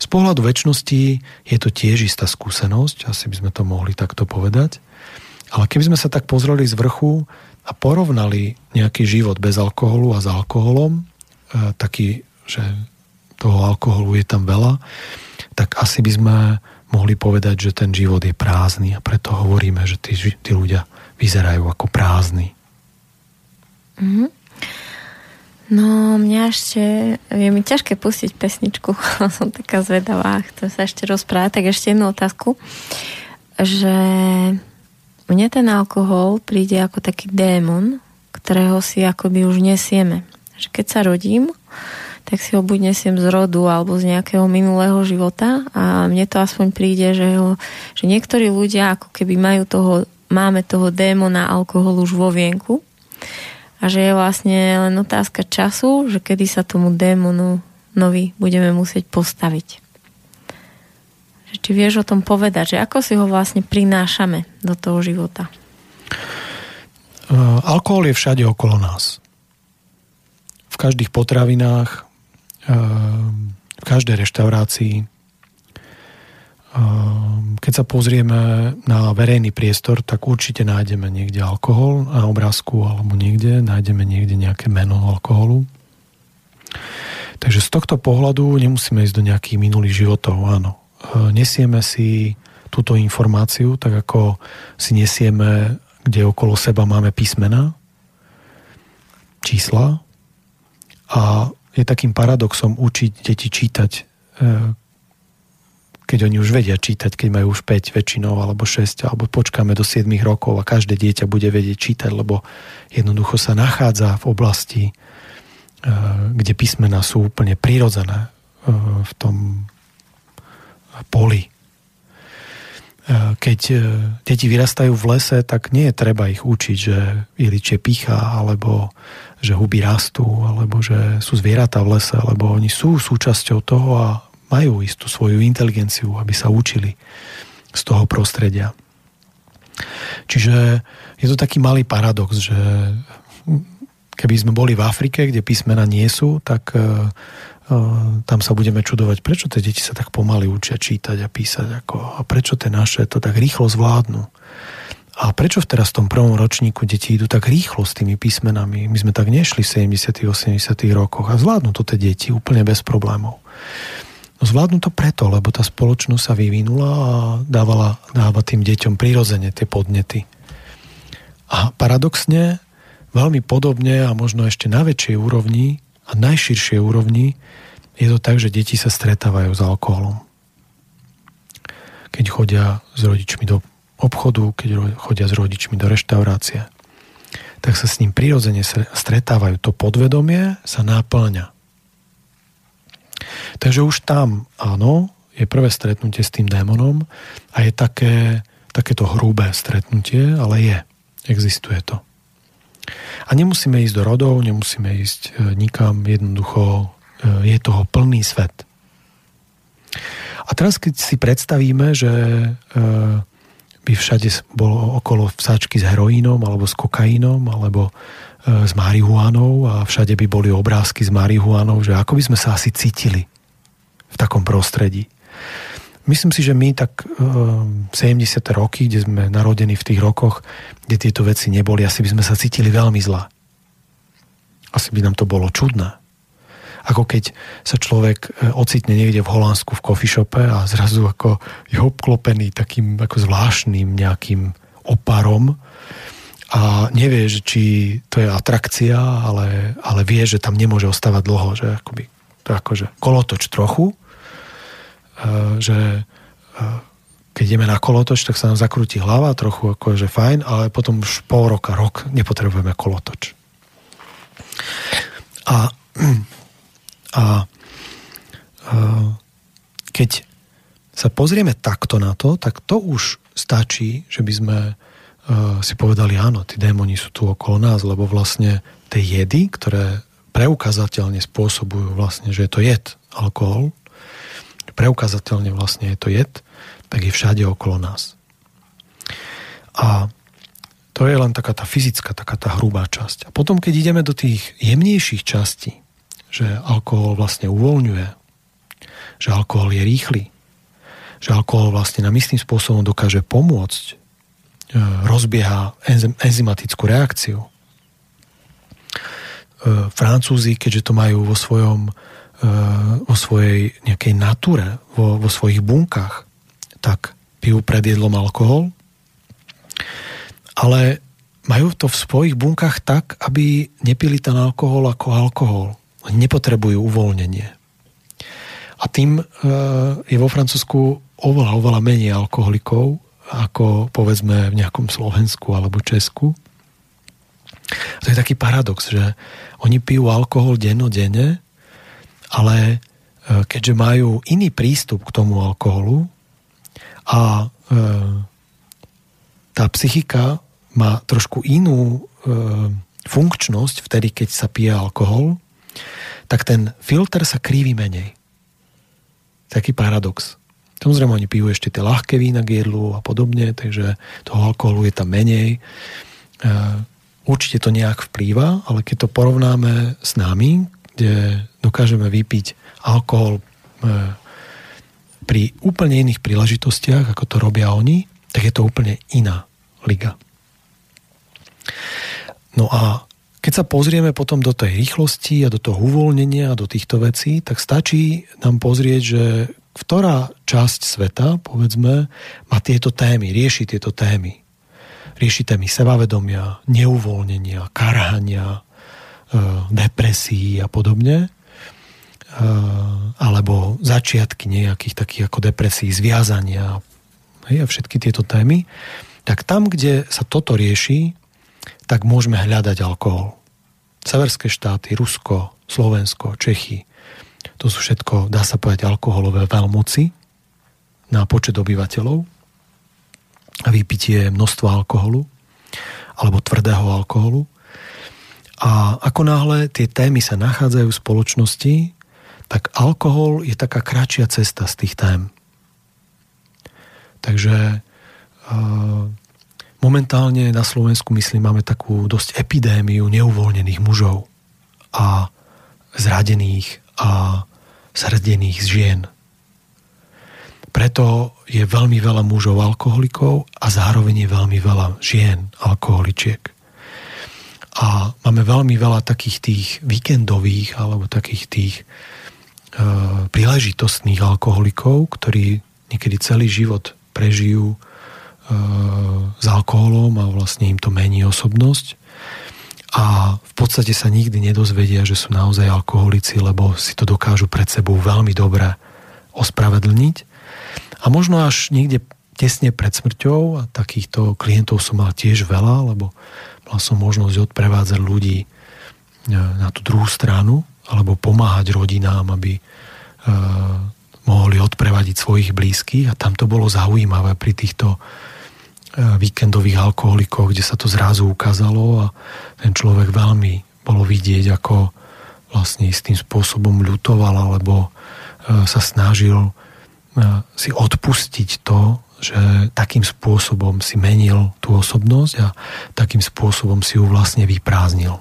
Z pohľadu väčšnosti je to tiež istá skúsenosť, asi by sme to mohli takto povedať, ale keby sme sa tak pozreli z vrchu a porovnali nejaký život bez alkoholu a s alkoholom, e, taký, že toho alkoholu je tam veľa, tak asi by sme mohli povedať, že ten život je prázdny a preto hovoríme, že tí, tí ľudia vyzerajú ako prázdni.
Mm-hmm. No, mňa ešte, je mi ťažké pustiť pesničku, som taká zvedavá, chcem sa ešte rozprávať, tak ešte jednu otázku, že mne ten alkohol príde ako taký démon, ktorého si akoby už nesieme. Že keď sa rodím, tak si ho buď nesiem z rodu alebo z nejakého minulého života a mne to aspoň príde, že, ho, že niektorí ľudia ako keby majú toho, máme toho démona alkoholu už vo vienku a že je vlastne len otázka času, že kedy sa tomu démonu nový budeme musieť postaviť. Že či vieš o tom povedať, že ako si ho vlastne prinášame do toho života?
Alkohol je všade okolo nás. V každých potravinách, v každej reštaurácii. Ehm, keď sa pozrieme na verejný priestor, tak určite nájdeme niekde alkohol na obrázku alebo niekde, nájdeme niekde nejaké meno alkoholu. Takže z tohto pohľadu nemusíme ísť do nejakých minulých životov, áno. Ehm, nesieme si túto informáciu, tak ako si nesieme, kde okolo seba máme písmena, čísla a je takým paradoxom učiť deti čítať, e, keď oni už vedia čítať, keď majú už 5 väčšinou, alebo 6, alebo počkáme do 7 rokov a každé dieťa bude vedieť čítať, lebo jednoducho sa nachádza v oblasti, e, kde písmena sú úplne prirodzené e, v tom poli. Keď deti vyrastajú v lese, tak nie je treba ich učiť, že iličie picha, alebo že huby rastú, alebo že sú zvieratá v lese, lebo oni sú súčasťou toho a majú istú svoju inteligenciu, aby sa učili z toho prostredia. Čiže je to taký malý paradox, že keby sme boli v Afrike, kde písmena nie sú, tak e, tam sa budeme čudovať, prečo tie deti sa tak pomaly učia čítať a písať ako, a prečo tie naše to tak rýchlo zvládnu. A prečo teraz v tom prvom ročníku deti idú tak rýchlo s tými písmenami? My sme tak nešli v 70 80 rokoch a zvládnu to tie deti úplne bez problémov. No zvládnu to preto, lebo tá spoločnosť sa vyvinula a dávala, dáva tým deťom prirodzene tie podnety. A paradoxne, veľmi podobne a možno ešte na väčšej úrovni a najširšej úrovni je to tak, že deti sa stretávajú s alkoholom. Keď chodia s rodičmi do obchodu, keď chodia s rodičmi do reštaurácie, tak sa s ním prirodzene stretávajú. To podvedomie sa náplňa. Takže už tam, áno, je prvé stretnutie s tým démonom a je také, takéto hrubé stretnutie, ale je. Existuje to. A nemusíme ísť do rodov, nemusíme ísť e, nikam, jednoducho e, je toho plný svet. A teraz keď si predstavíme, že e, by všade bolo okolo vsačky s heroínom alebo s kokaínom alebo s marihuanou a všade by boli obrázky s marihuanou, že ako by sme sa asi cítili v takom prostredí. Myslím si, že my tak 70. roky, kde sme narodení v tých rokoch, kde tieto veci neboli, asi by sme sa cítili veľmi zlá. Asi by nám to bolo čudné. Ako keď sa človek e, ocitne niekde v Holandsku v shope a zrazu ako je obklopený takým ako zvláštnym nejakým oparom a nevie, že či to je atrakcia, ale, ale vie, že tam nemôže ostávať dlho, že akoby, to akože kolotoč trochu, e, že e, keď ideme na kolotoč, tak sa nám zakrúti hlava, trochu akože fajn, ale potom už pol roka, rok nepotrebujeme kolotoč. A, a, a keď sa pozrieme takto na to, tak to už stačí, že by sme uh, si povedali, áno, tí démoni sú tu okolo nás, lebo vlastne tie jedy, ktoré preukazateľne spôsobujú vlastne, že je to jed, alkohol, preukazateľne vlastne je to jed, tak je všade okolo nás. A to je len taká tá fyzická, taká tá hrubá časť. A potom, keď ideme do tých jemnejších častí, že alkohol vlastne uvoľňuje, že alkohol je rýchly, že alkohol vlastne nám istým spôsobom dokáže pomôcť, e, rozbieha enzymatickú reakciu. E, Francúzi, keďže to majú vo svojom e, vo svojej nejakej nature, vo, vo svojich bunkách, tak pijú pred jedlom alkohol, ale majú to v svojich bunkách tak, aby nepili ten alkohol ako alkohol. Oni nepotrebujú uvoľnenie. A tým e, je vo Francúzsku oveľa, oveľa menej alkoholikov ako povedzme v nejakom Slovensku alebo Česku. To je taký paradox, že oni pijú alkohol dennodenne, ale e, keďže majú iný prístup k tomu alkoholu a e, tá psychika má trošku inú funkčnosť vtedy, keď sa pije alkohol, tak ten filter sa kriví menej. Taký paradox. Samozrejme, oni pijú ešte tie ľahké vína k jedlu a podobne, takže toho alkoholu je tam menej. E, určite to nejak vplýva, ale keď to porovnáme s nami, kde dokážeme vypiť alkohol e, pri úplne iných príležitostiach, ako to robia oni, tak je to úplne iná liga. No a keď sa pozrieme potom do tej rýchlosti a do toho uvoľnenia a do týchto vecí, tak stačí nám pozrieť, že ktorá časť sveta, povedzme, má tieto témy, rieši tieto témy. Rieši témy sebavedomia, neuvoľnenia, karhania, e, depresí a podobne. E, alebo začiatky nejakých takých ako depresí, zviazania a všetky tieto témy. Tak tam, kde sa toto rieši, tak môžeme hľadať alkohol. Severské štáty, Rusko, Slovensko, Čechy, to sú všetko, dá sa povedať, alkoholové veľmoci na počet obyvateľov a vypitie množstva alkoholu alebo tvrdého alkoholu. A ako náhle tie témy sa nachádzajú v spoločnosti, tak alkohol je taká kratšia cesta z tých tém. Takže Momentálne na Slovensku, myslím, máme takú dosť epidémiu neuvoľnených mužov a zradených a zrdených žien. Preto je veľmi veľa mužov alkoholikov a zároveň je veľmi veľa žien alkoholičiek. A máme veľmi veľa takých tých víkendových alebo takých tých e, príležitostných alkoholikov, ktorí niekedy celý život prežijú s alkoholom a vlastne im to mení osobnosť. A v podstate sa nikdy nedozvedia, že sú naozaj alkoholici, lebo si to dokážu pred sebou veľmi dobre ospravedlniť. A možno až niekde tesne pred smrťou a takýchto klientov som mal tiež veľa, lebo mal som možnosť odprevádzať ľudí e, na tú druhú stranu alebo pomáhať rodinám, aby e, mohli odprevadiť svojich blízkych. A tam to bolo zaujímavé pri týchto víkendových alkoholikov, kde sa to zrazu ukázalo a ten človek veľmi bolo vidieť, ako vlastne istým spôsobom ľutoval alebo e, sa snažil e, si odpustiť to, že takým spôsobom si menil tú osobnosť a takým spôsobom si ju vlastne vyprázdnil.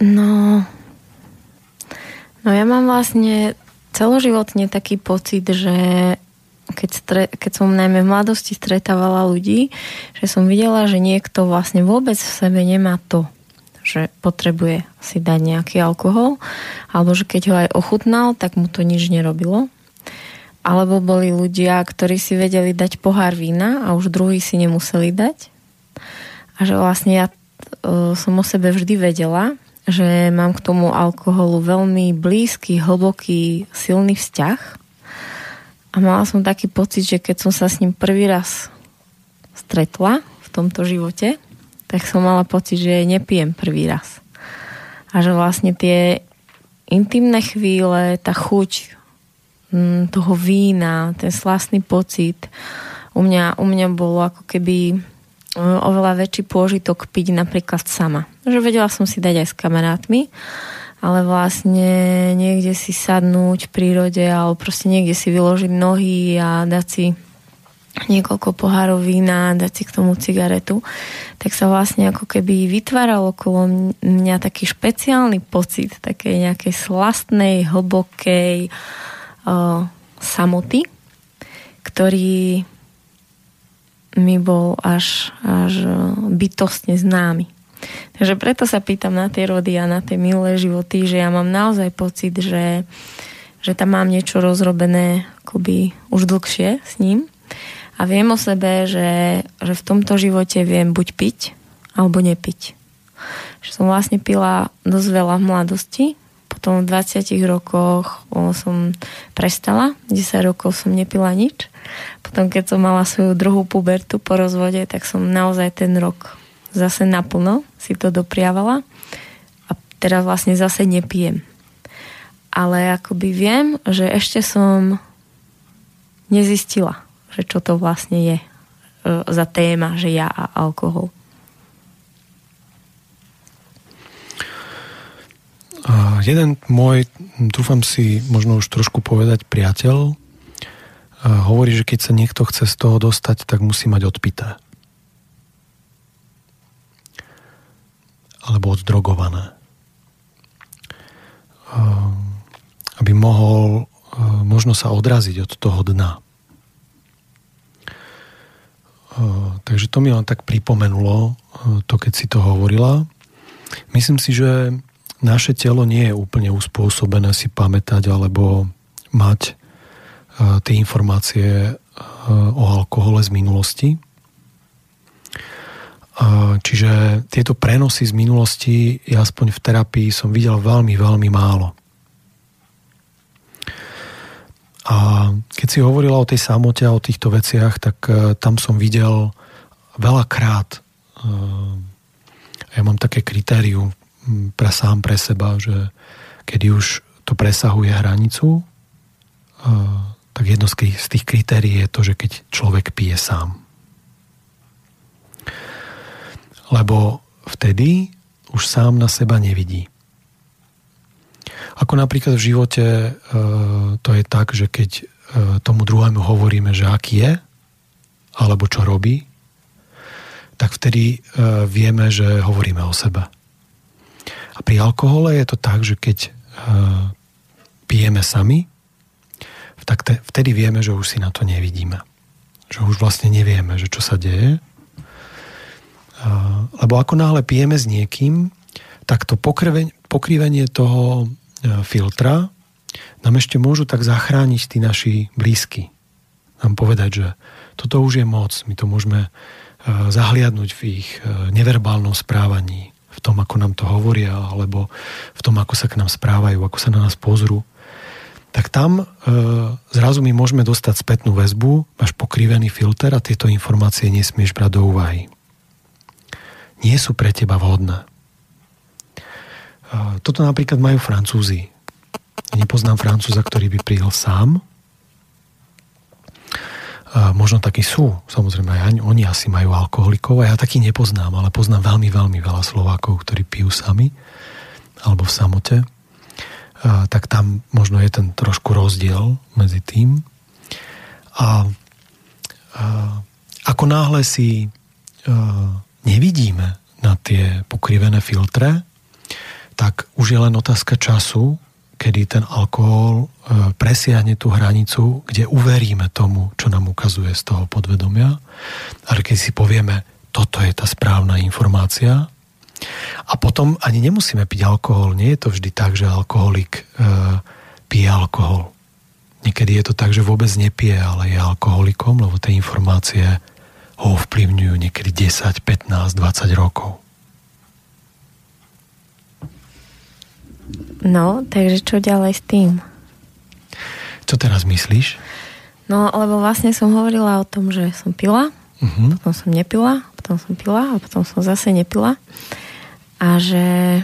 No, no ja mám vlastne celoživotne taký pocit, že keď, stre, keď som najmä v mladosti stretávala ľudí, že som videla, že niekto vlastne vôbec v sebe nemá to, že potrebuje si dať nejaký alkohol, alebo že keď ho aj ochutnal, tak mu to nič nerobilo. Alebo boli ľudia, ktorí si vedeli dať pohár vína a už druhý si nemuseli dať. A že vlastne ja uh, som o sebe vždy vedela, že mám k tomu alkoholu veľmi blízky, hlboký, silný vzťah a mala som taký pocit, že keď som sa s ním prvý raz stretla v tomto živote, tak som mala pocit, že nepijem prvý raz. A že vlastne tie intimné chvíle, tá chuť mm, toho vína, ten slastný pocit, u mňa, u mňa bolo ako keby mm, oveľa väčší pôžitok piť napríklad sama. Že vedela som si dať aj s kamarátmi, ale vlastne niekde si sadnúť v prírode alebo proste niekde si vyložiť nohy a dať si niekoľko pohárov vína, dať si k tomu cigaretu, tak sa vlastne ako keby vytváral okolo mňa taký špeciálny pocit takej nejakej slastnej, hlbokej uh, samoty, ktorý mi bol až, až bytostne známy. Takže preto sa pýtam na tie rody a na tie milé životy, že ja mám naozaj pocit, že, že tam mám niečo rozrobené akoby už dlhšie s ním a viem o sebe, že, že v tomto živote viem buď piť, alebo nepiť. Že som vlastne pila dosť veľa v mladosti, potom v 20 rokoch som prestala, 10 rokov som nepila nič. Potom keď som mala svoju druhú pubertu po rozvode, tak som naozaj ten rok zase naplno si to dopriavala a teraz vlastne zase nepijem. Ale akoby viem, že ešte som nezistila, že čo to vlastne je e, za téma, že ja a alkohol.
A jeden môj, dúfam si možno už trošku povedať priateľ, hovorí, že keď sa niekto chce z toho dostať, tak musí mať odpité. Alebo oddrogované. Aby mohol možno sa odraziť od toho dna. Takže to mi len tak pripomenulo, to keď si to hovorila. Myslím si, že naše telo nie je úplne uspôsobené si pamätať alebo mať tie informácie o alkohole z minulosti. Čiže tieto prenosy z minulosti, ja aspoň v terapii som videl veľmi, veľmi málo. A keď si hovorila o tej samote a o týchto veciach, tak e, tam som videl veľakrát, e, ja mám také kritérium pre sám pre seba, že kedy už to presahuje hranicu, tak jedno z tých kritérií je to, že keď človek pije sám. Lebo vtedy už sám na seba nevidí. Ako napríklad v živote e, to je tak, že keď e, tomu druhému hovoríme, že aký je, alebo čo robí, tak vtedy e, vieme, že hovoríme o sebe. A pri alkohole je to tak, že keď pijeme sami, tak vtedy vieme, že už si na to nevidíme. Že už vlastne nevieme, že čo sa deje. Lebo ako náhle pijeme s niekým, tak to pokrivenie toho E, filtra nám ešte môžu tak zachrániť tí naši blízky. Nám povedať, že toto už je moc, my to môžeme e, zahliadnúť v ich e, neverbálnom správaní, v tom, ako nám to hovoria, alebo v tom, ako sa k nám správajú, ako sa na nás pozrú. Tak tam e, zrazu my môžeme dostať spätnú väzbu, máš pokrivený filter a tieto informácie nesmieš brať do úvahy. Nie sú pre teba vhodné. Toto napríklad majú Francúzi. Nepoznám Francúza, ktorý by prijel sám. Možno takí sú, samozrejme aj oni asi majú alkoholikov a ja taký nepoznám, ale poznám veľmi, veľmi veľa Slovákov, ktorí pijú sami alebo v samote. Tak tam možno je ten trošku rozdiel medzi tým. A ako náhle si nevidíme na tie pokrivené filtre, tak už je len otázka času, kedy ten alkohol e, presiahne tú hranicu, kde uveríme tomu, čo nám ukazuje z toho podvedomia. Ale keď si povieme, toto je tá správna informácia, a potom ani nemusíme piť alkohol. Nie je to vždy tak, že alkoholik e, pije alkohol. Niekedy je to tak, že vôbec nepije, ale je alkoholikom, lebo tie informácie ho ovplyvňujú niekedy 10, 15, 20 rokov.
No, takže čo ďalej s tým?
Čo teraz myslíš?
No, lebo vlastne som hovorila o tom, že som pila, uh-huh. potom som nepila, potom som pila a potom som zase nepila. A že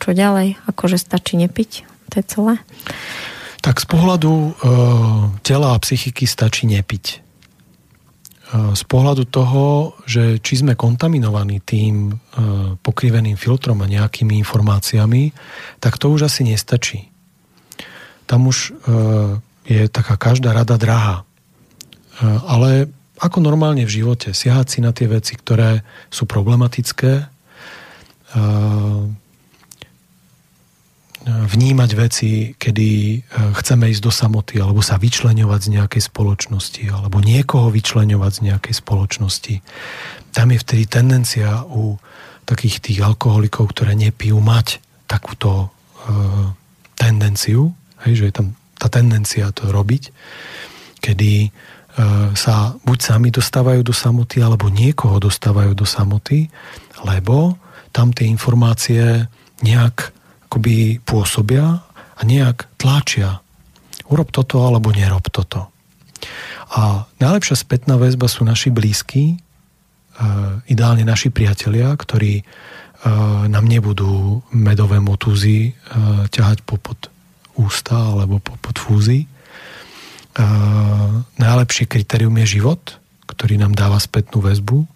čo ďalej? Akože stačí nepiť? To je celé?
Tak z pohľadu e, tela a psychiky stačí nepiť. E, z pohľadu toho, že či sme kontaminovaní tým pokriveným filtrom a nejakými informáciami, tak to už asi nestačí. Tam už je taká každá rada drahá. Ale ako normálne v živote, siahať si na tie veci, ktoré sú problematické, vnímať veci, kedy e, chceme ísť do samoty, alebo sa vyčleňovať z nejakej spoločnosti, alebo niekoho vyčleňovať z nejakej spoločnosti. Tam je vtedy tendencia u takých tých alkoholikov, ktoré nepijú, mať takúto e, tendenciu, hej, že je tam tá tendencia to robiť, kedy e, sa buď sami dostávajú do samoty, alebo niekoho dostávajú do samoty, lebo tam tie informácie nejak akoby pôsobia a nejak tlačia. Urob toto alebo nerob toto. A najlepšia spätná väzba sú naši blízki, e, ideálne naši priatelia, ktorí e, nám nebudú medové motúzy e, ťahať popod ústa alebo popod fúzy. Najlepšie kritérium je život, ktorý nám dáva spätnú väzbu,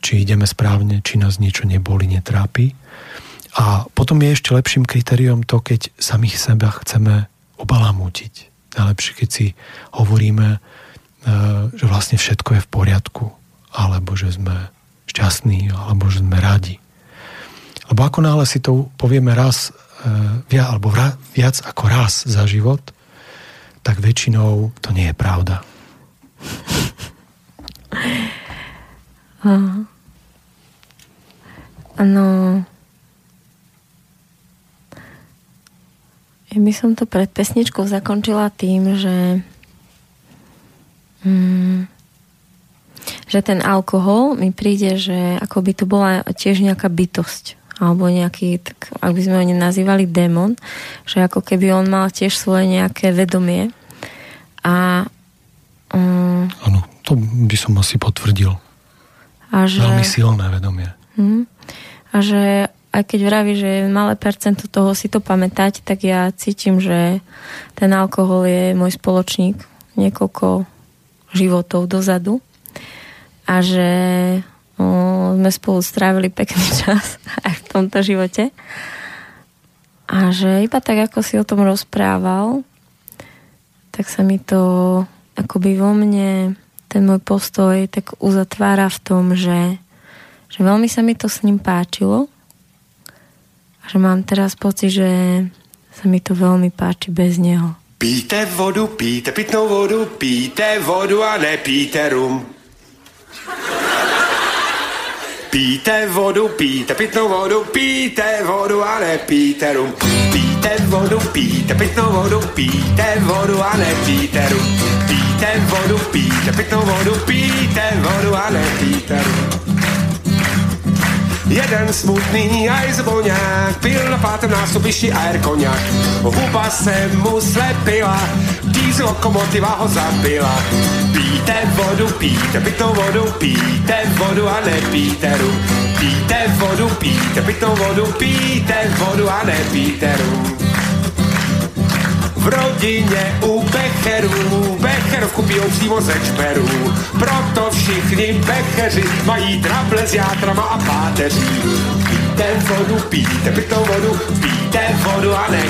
či ideme správne, či nás niečo neboli, netrápi. A potom je ešte lepším kritériom to, keď samých seba chceme obalamútiť. Najlepšie, keď si hovoríme, e, že vlastne všetko je v poriadku, alebo že sme šťastní, alebo že sme radi. Lebo ako náhle si to povieme raz, e, viac, alebo viac ako raz za život, tak väčšinou to nie je pravda.
No, Ja by som to pred pesničkou zakončila tým, že mm, že ten alkohol mi príde, že ako by to bola tiež nejaká bytosť alebo nejaký, tak ak by sme ho nazývali démon, že ako keby on mal tiež svoje nejaké vedomie a
um, to by som asi potvrdil. A že, Veľmi silné vedomie.
Um, a že aj keď vraví, že malé percento toho si to pamätať, tak ja cítim, že ten alkohol je môj spoločník niekoľko životov dozadu a že o, sme spolu strávili pekný čas aj v tomto živote. A že iba tak, ako si o tom rozprával, tak sa mi to akoby vo mne ten môj postoj tak uzatvára v tom, že, že veľmi sa mi to s ním páčilo že mám teraz pocit, že sa mi to veľmi páči bez neho.
Píte vodu, píte pitnou vodu, píte vodu a nepíte rum. Píte vodu, píte pitnou vodu, píte vodu a nepíte rum. Píte vodu, píte pitnou vodu, píte vodu a nepíte rum. Píte vodu, píte pitnou vodu, píte vodu a nepíte rum. Jeden smutný aj zvoňák pil na pátom nástupišti air koňak. Huba se mu slepila, diesel lokomotiva ho zabila. Píte vodu, píte pitou vodu, píte vodu a nepíte rum. Píte vodu, píte pitou vodu, píte vodu a nepíte rum v rodině u Becherů. Becherovku pijou přímo ze čperů. Proto všichni Becheři mají trable s játrama a páteří. Píte vodu, píte pitou vodu, píte vodu a ne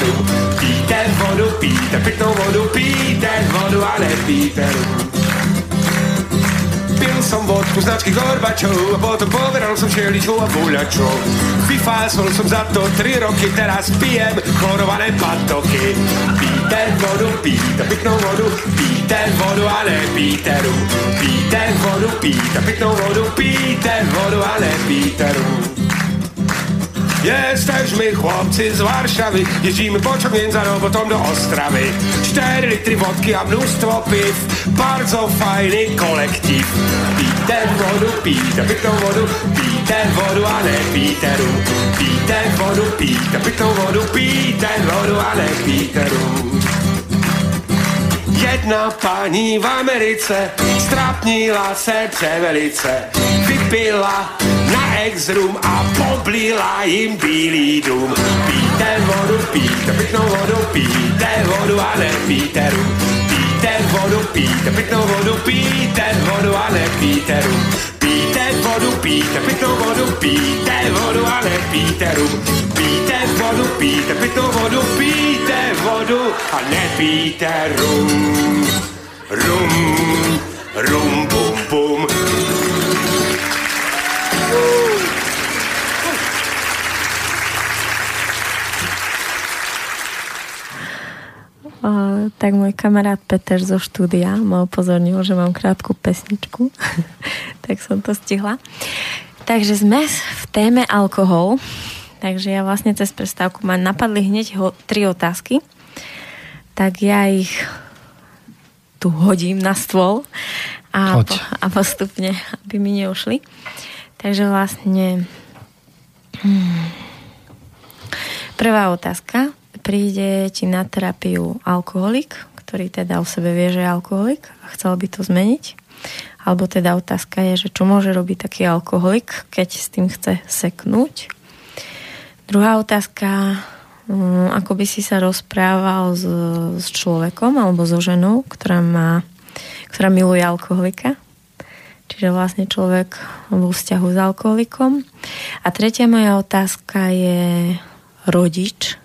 rum. Píte vodu, píte pitou vodu, píte vodu a ne. Pil som vodku značky Gorbačov a potom poveral som šeličkou a buľačou. Vyfásol som za to 3 roky, teraz pijem chlorované patoky. Píte vodu, píte pitnou vodu, píte vodu a ne píte rum. Píte vodu, píte pitnou vodu, píte vodu a ne píte rum. Jesteśmy chłopcy z Warszawy Jeździmy pociągiem za robotą do Ostrawy Cztery litry wodki, a mnóstwo piw Bardzo fajny kolektyw Pite wodu, pite pitą wodu Pite wodu, ale pite rum Pite wodu, pite pitą wodu Pite wodu, ale pite rum Jedna pani v Americe strapnila se převelice, vypila na exrum a poblila jim bílý dům. Píte vodu, píte pitnou vodu, píte vodu a nepíte rum. Píte vodu, píte pitnou vodu, píte vodu a nepíte rum. Vodu, píte pitnou vodu, píte vodu a nepíte rum. Píte vodu, píte pitnou vodu, píte vodu a nepíte rum. Rum, rum, bum, bum.
Tak môj kamarát Peter zo štúdia ma upozornil, že mám krátku pesničku, tak som to stihla. Takže sme v téme alkohol, takže ja vlastne cez prestávku ma napadli hneď ho, tri otázky, tak ja ich tu hodím na stôl a, po, a postupne, aby mi neušli. Takže vlastne hmm, prvá otázka príde ti na terapiu alkoholik, ktorý teda o sebe vie, že je alkoholik a chcel by to zmeniť. Alebo teda otázka je, že čo môže robiť taký alkoholik, keď s tým chce seknúť. Druhá otázka, mm, ako by si sa rozprával s, s človekom alebo so ženou, ktorá, má, ktorá miluje alkoholika. Čiže vlastne človek vo vzťahu s alkoholikom. A tretia moja otázka je rodič,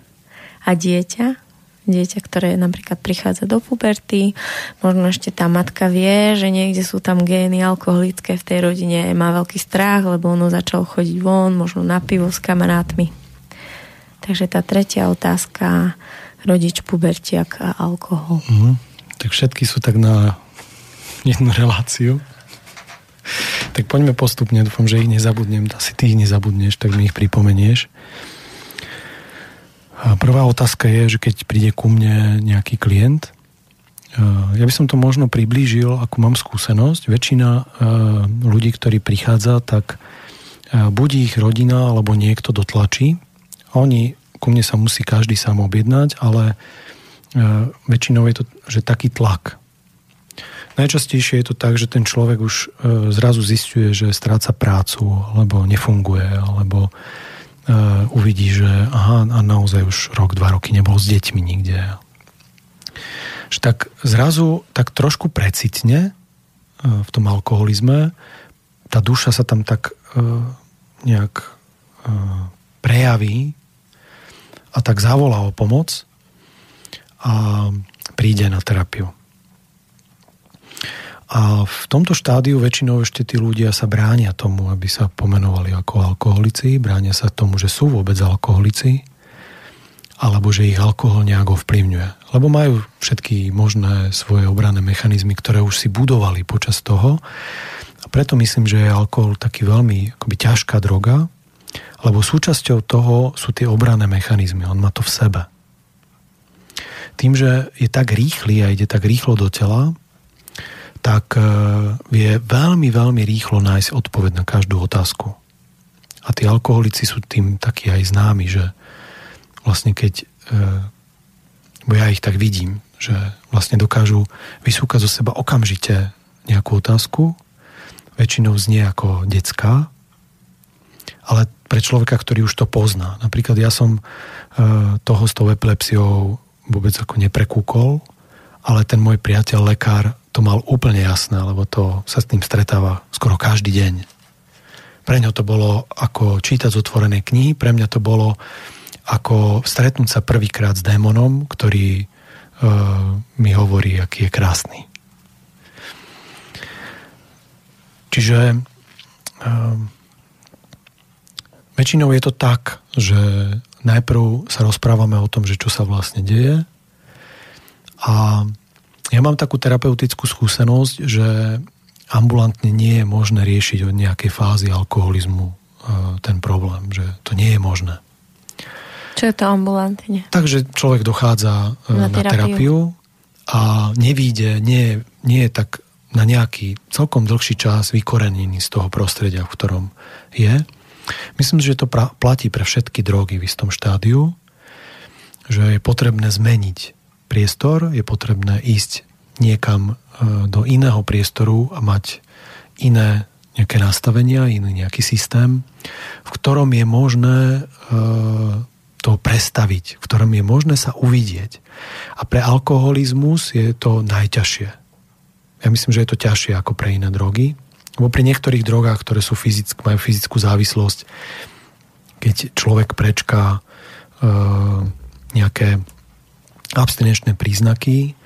a dieťa, dieťa, ktoré napríklad prichádza do puberty, možno ešte tá matka vie, že niekde sú tam gény alkoholické v tej rodine, má veľký strach, lebo ono začal chodiť von, možno na pivo s kamarátmi. Takže tá tretia otázka, rodič, pubertiak a alkohol.
Mm, tak všetky sú tak na jednu reláciu. Tak poďme postupne, dúfam, že ich nezabudnem. Asi ty ich nezabudneš, tak mi ich pripomenieš. Prvá otázka je, že keď príde ku mne nejaký klient, eh, ja by som to možno priblížil, ako mám skúsenosť. Väčšina eh, ľudí, ktorí prichádza, tak eh, buď ich rodina alebo niekto dotlačí. Oni, ku mne sa musí každý sám objednať, ale väčšinou je to, že taký tlak. Najčastejšie je to tak, že ten človek už zrazu zistuje, že stráca prácu, alebo nefunguje, alebo uvidí, že aha, a naozaj už rok, dva roky nebol s deťmi nikde. Že tak zrazu tak trošku precitne uh, v tom alkoholizme, tá duša sa tam tak uh, nejak prejaví a tak zavolá o pomoc a príde na terapiu. A v tomto štádiu väčšinou ešte tí ľudia sa bránia tomu, aby sa pomenovali ako alkoholici, bránia sa tomu, že sú vôbec alkoholici, alebo že ich alkohol nejak ovplyvňuje. Lebo majú všetky možné svoje obranné mechanizmy, ktoré už si budovali počas toho. A preto myslím, že je alkohol taký veľmi akoby ťažká droga, lebo súčasťou toho sú tie obranné mechanizmy. On má to v sebe. Tým, že je tak rýchly a ide tak rýchlo do tela, tak e, vie veľmi, veľmi rýchlo nájsť odpoveď na každú otázku. A tí alkoholici sú tým takí aj známi, že vlastne keď, e, bo ja ich tak vidím, že vlastne dokážu vysúkať zo seba okamžite nejakú otázku, väčšinou znie ako detská, ale pre človeka, ktorý už to pozná. Napríklad ja som e, toho s tou epilepsiou vôbec ako neprekúkol, ale ten môj priateľ, lekár, to mal úplne jasné, lebo to sa s tým stretáva skoro každý deň. Pre ňo to bolo ako čítať z otvorenej knihy, pre mňa to bolo ako stretnúť sa prvýkrát s démonom, ktorý e, mi hovorí, aký je krásny. Čiže e, väčšinou je to tak, že najprv sa rozprávame o tom, že čo sa vlastne deje a ja mám takú terapeutickú skúsenosť, že ambulantne nie je možné riešiť od nejakej fázy alkoholizmu e, ten problém, že to nie je možné.
Čo je to ambulantne?
Takže človek dochádza e, na, na terapiu. terapiu a nevíde, nie, nie je tak na nejaký celkom dlhší čas vykorenený z toho prostredia, v ktorom je. Myslím, že to pra, platí pre všetky drogy v istom štádiu, že je potrebné zmeniť priestor, je potrebné ísť niekam e, do iného priestoru a mať iné nejaké nastavenia, iný nejaký systém, v ktorom je možné e, to prestaviť, v ktorom je možné sa uvidieť. A pre alkoholizmus je to najťažšie. ja myslím, že je to ťažšie ako pre iné drogy. Lebo pri niektorých drogách, ktoré sú fyzick, majú fyzickú závislosť, keď človek prečká e, nejaké abstinenčné príznaky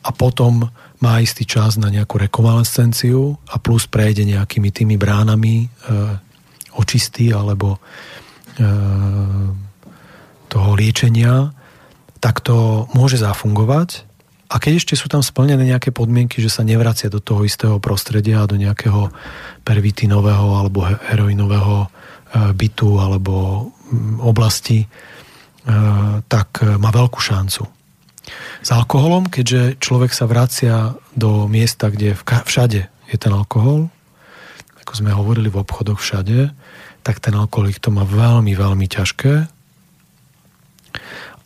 a potom má istý čas na nejakú rekonvalescenciu a plus prejde nejakými tými bránami e, očistý alebo e, toho liečenia, tak to môže zafungovať a keď ešte sú tam splnené nejaké podmienky, že sa nevracia do toho istého prostredia do nejakého pervitinového alebo heroinového e, bytu alebo mm, oblasti, e, tak má veľkú šancu. S alkoholom, keďže človek sa vracia do miesta, kde všade je ten alkohol, ako sme hovorili v obchodoch všade, tak ten alkoholik to má veľmi, veľmi ťažké.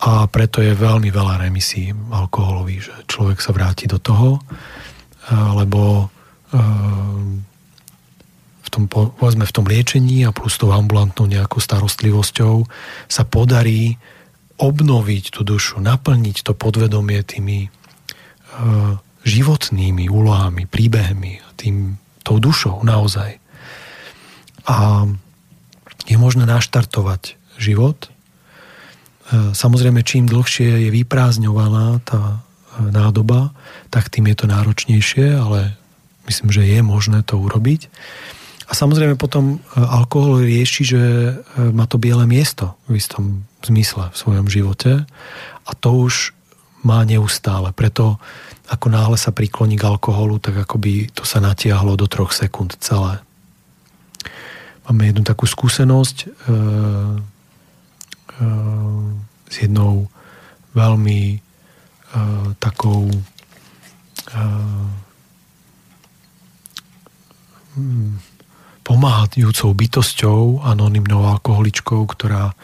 A preto je veľmi veľa remisí alkoholových, že človek sa vráti do toho, lebo v tom, povedzme, v tom liečení a plus tou ambulantnou nejakou starostlivosťou sa podarí obnoviť tú dušu, naplniť to podvedomie tými životnými úlohami, príbehmi, tým, tou dušou naozaj. A je možné naštartovať život E, samozrejme, čím dlhšie je vyprázdňovaná tá e, nádoba, tak tým je to náročnejšie, ale myslím, že je možné to urobiť. A samozrejme potom e, alkohol rieši, že má to biele miesto v istom zmysle v svojom živote a to už má neustále. Preto ako náhle sa prikloní k alkoholu, tak akoby to sa natiahlo do troch sekúnd celé. Máme jednu takú skúsenosť, Eh, s jednou veľmi uh, takou uh, pomáhajúcou bytosťou, anonimnou alkoholičkou, ktorá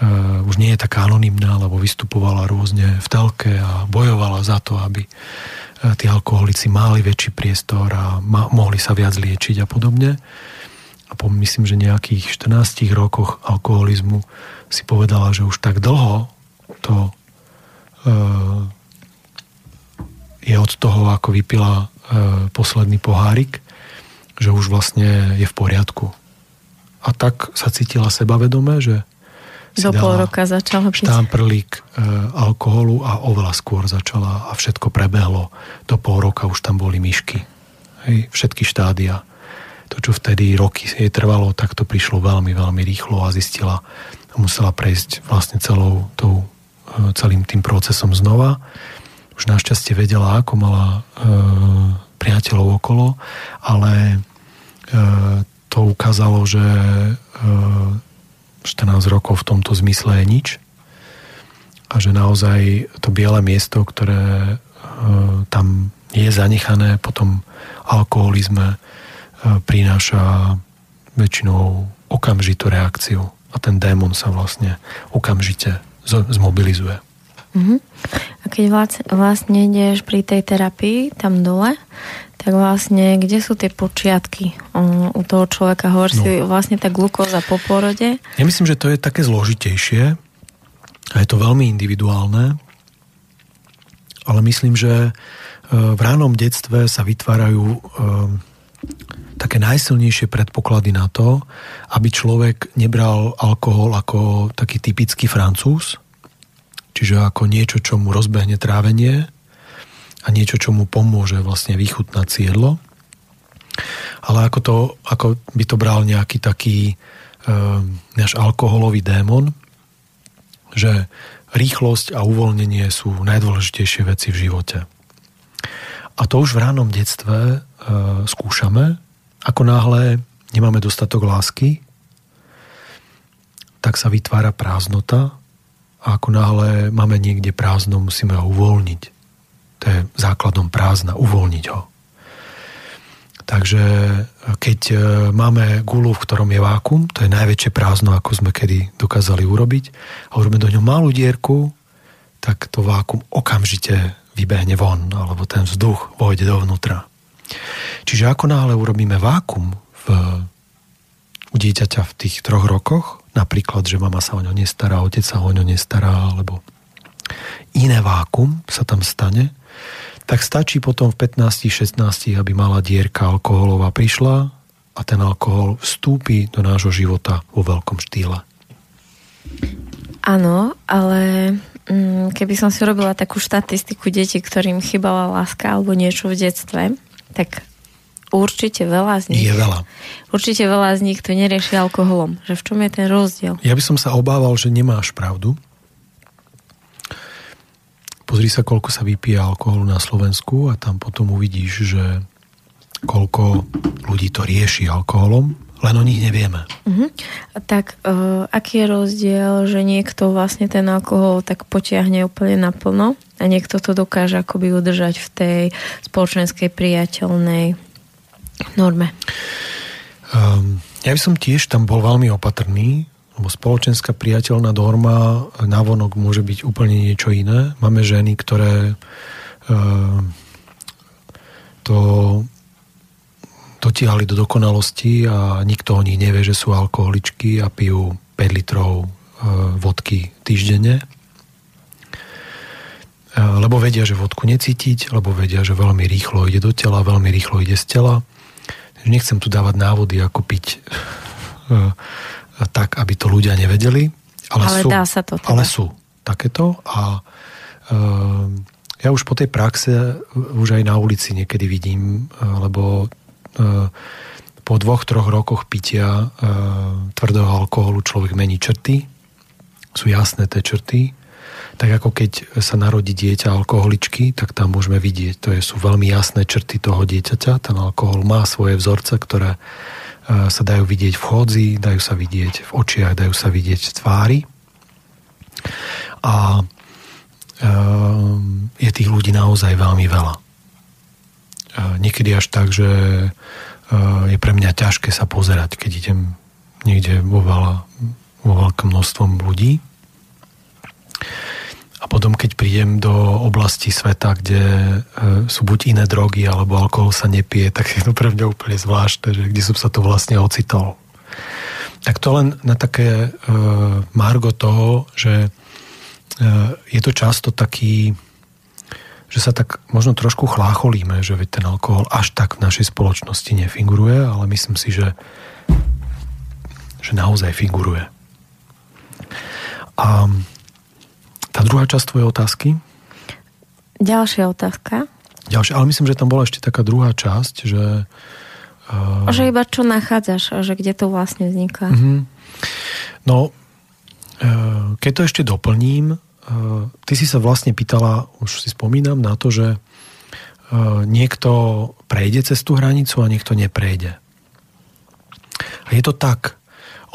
uh, už nie je taká anonimná, lebo vystupovala rôzne v telke a bojovala za to, aby uh, tí alkoholici mali väčší priestor a ma- mohli sa viac liečiť a podobne. A po, myslím, že nejakých 14 rokoch alkoholizmu si povedala, že už tak dlho to e, je od toho, ako vypila posledný pohárik, že už vlastne je v poriadku. A tak sa cítila sebavedome, že
si do pol roka začala
piť. Štámprlík e, alkoholu a oveľa skôr začala a všetko prebehlo. Do pol roka už tam boli myšky. Hej, všetky štádia. To, čo vtedy roky jej trvalo, tak to prišlo veľmi, veľmi rýchlo a zistila, musela prejsť vlastne celou tou, e, celým tým procesom znova. Už našťastie vedela, ako mala e, priateľov okolo, ale e, to ukázalo, že e, 14 rokov v tomto zmysle je nič a že naozaj to biele miesto, ktoré e, tam je zanechané po tom alkoholizme, e, prináša väčšinou okamžitú reakciu a ten démon sa vlastne okamžite zmobilizuje.
Uh-huh. A keď vlastne ideš pri tej terapii tam dole, tak vlastne kde sú tie počiatky u toho človeka? Hovorí no. si vlastne tá glukóza po porode?
Ja myslím, že to je také zložitejšie a je to veľmi individuálne, ale myslím, že e, v ránom detstve sa vytvárajú e, také najsilnejšie predpoklady na to, aby človek nebral alkohol ako taký typický francúz, čiže ako niečo, čo mu rozbehne trávenie a niečo, čo mu pomôže vlastne vychutnať jedlo, ale ako, to, ako by to bral nejaký taký e, náš alkoholový démon, že rýchlosť a uvoľnenie sú najdôležitejšie veci v živote. A to už v ránom detstve e, skúšame ako náhle nemáme dostatok lásky, tak sa vytvára prázdnota a ako náhle máme niekde prázdno, musíme ho uvoľniť. To je základom prázdna, uvoľniť ho. Takže keď e, máme gulu, v ktorom je vákum, to je najväčšie prázdno, ako sme kedy dokázali urobiť, a urobíme do ňom malú dierku, tak to vákum okamžite vybehne von, alebo ten vzduch vojde dovnútra. Čiže ako náhle urobíme vákum v, u dieťaťa v tých troch rokoch, napríklad, že mama sa o ňo nestará, otec sa o ňo nestará, alebo iné vákum sa tam stane, tak stačí potom v 15-16, aby malá dierka alkoholová prišla a ten alkohol vstúpi do nášho života vo veľkom štýle.
Áno, ale mm, keby som si robila takú štatistiku detí, ktorým chýbala láska alebo niečo v detstve, tak určite veľa z nich...
Je veľa.
Určite veľa z nich to nerieši alkoholom. Že v čom je ten rozdiel?
Ja by som sa obával, že nemáš pravdu. Pozri sa, koľko sa vypije alkoholu na Slovensku a tam potom uvidíš, že koľko ľudí to rieši alkoholom len o nich nevieme.
Uh-huh. Tak uh, aký je rozdiel, že niekto vlastne ten alkohol tak potiahne úplne naplno a niekto to dokáže akoby udržať v tej spoločenskej priateľnej norme?
Um, ja by som tiež tam bol veľmi opatrný, lebo spoločenská priateľná norma navonok môže byť úplne niečo iné. Máme ženy, ktoré uh, to dotiahli do dokonalosti a nikto o nich nevie, že sú alkoholičky a pijú 5 litrov e, vodky týždenne. Lebo vedia, že vodku necítiť, lebo vedia, že veľmi rýchlo ide do tela, veľmi rýchlo ide z tela. Nechcem tu dávať návody, ako piť e, tak, aby to ľudia nevedeli.
Ale, ale sú, dá sa to teda.
Ale sú takéto a ja už po tej praxe už aj na ulici niekedy vidím, lebo po dvoch, troch rokoch pitia tvrdého alkoholu človek mení črty. Sú jasné tie črty. Tak ako keď sa narodí dieťa alkoholičky, tak tam môžeme vidieť, to sú veľmi jasné črty toho dieťaťa. Ten alkohol má svoje vzorce, ktoré e, sa dajú vidieť v chodzi, dajú sa vidieť v očiach, dajú sa vidieť v tvári. A je tých ľudí naozaj veľmi veľa. Niekedy až tak, že je pre mňa ťažké sa pozerať, keď idem niekde vo, veľa, vo veľkom množstvom ľudí. A potom, keď prídem do oblasti sveta, kde e, sú buď iné drogy, alebo alkohol sa nepije, tak je to pre mňa úplne zvláštne, že kde som sa to vlastne ocitol. Tak to len na také e, margo toho, že e, je to často taký že sa tak možno trošku chlácholíme, že ten alkohol až tak v našej spoločnosti nefiguruje, ale myslím si, že, že naozaj figuruje. A tá druhá časť tvojej otázky?
Ďalšia otázka.
Ďalšia, ale myslím, že tam bola ešte taká druhá časť, že...
Uh... Že iba čo nachádzaš, že kde to vlastne vzniká. Uh-huh.
No, uh, keď to ešte doplním, Eh, ty si sa vlastne pýtala, už si spomínam, na to, že eh, niekto prejde cez tú hranicu a niekto neprejde. A je to tak.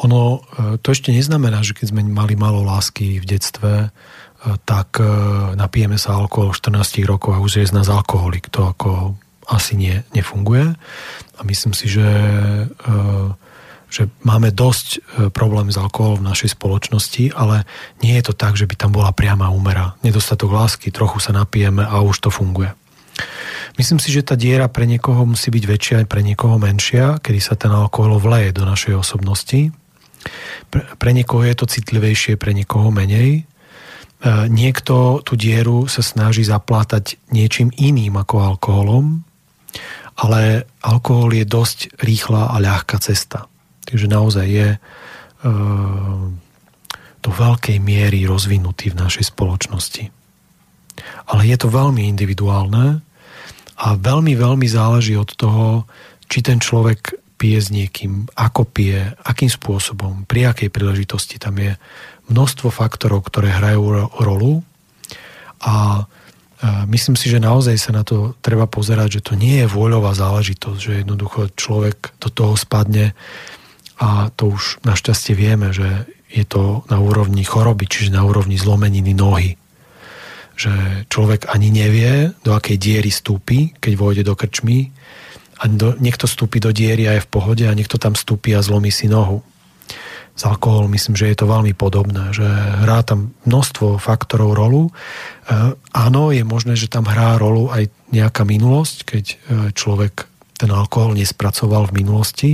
Ono, eh, to ešte neznamená, že keď sme mali malo lásky v detstve, tak napijeme sa alkohol v 14 rokov a už je z nás alkoholik. To ako asi nie, nefunguje. A myslím si, že že máme dosť e, problém s alkoholom v našej spoločnosti, ale nie je to tak, že by tam bola priama úmera. Nedostatok lásky, trochu sa napijeme a už to funguje. Myslím si, že tá diera pre niekoho musí byť väčšia aj pre niekoho menšia, kedy sa ten alkohol vleje do našej osobnosti. Pre, pre niekoho je to citlivejšie, pre niekoho menej. E, niekto tú dieru sa snaží zaplátať niečím iným ako alkoholom, ale alkohol je dosť rýchla a ľahká cesta. Takže naozaj je e, do veľkej miery rozvinutý v našej spoločnosti. Ale je to veľmi individuálne a veľmi, veľmi záleží od toho, či ten človek pije s niekým, ako pije, akým spôsobom, pri akej príležitosti. Tam je množstvo faktorov, ktoré hrajú rolu a e, myslím si, že naozaj sa na to treba pozerať, že to nie je vôľová záležitosť, že jednoducho človek do toho spadne a to už našťastie vieme, že je to na úrovni choroby, čiže na úrovni zlomeniny nohy. Že človek ani nevie, do akej diery stúpi, keď vôjde do krčmy. A do, niekto stúpi do diery a je v pohode a niekto tam stúpi a zlomí si nohu. Z alkoholu myslím, že je to veľmi podobné, že hrá tam množstvo faktorov rolu. E, áno, je možné, že tam hrá rolu aj nejaká minulosť, keď e, človek ten alkohol nespracoval v minulosti,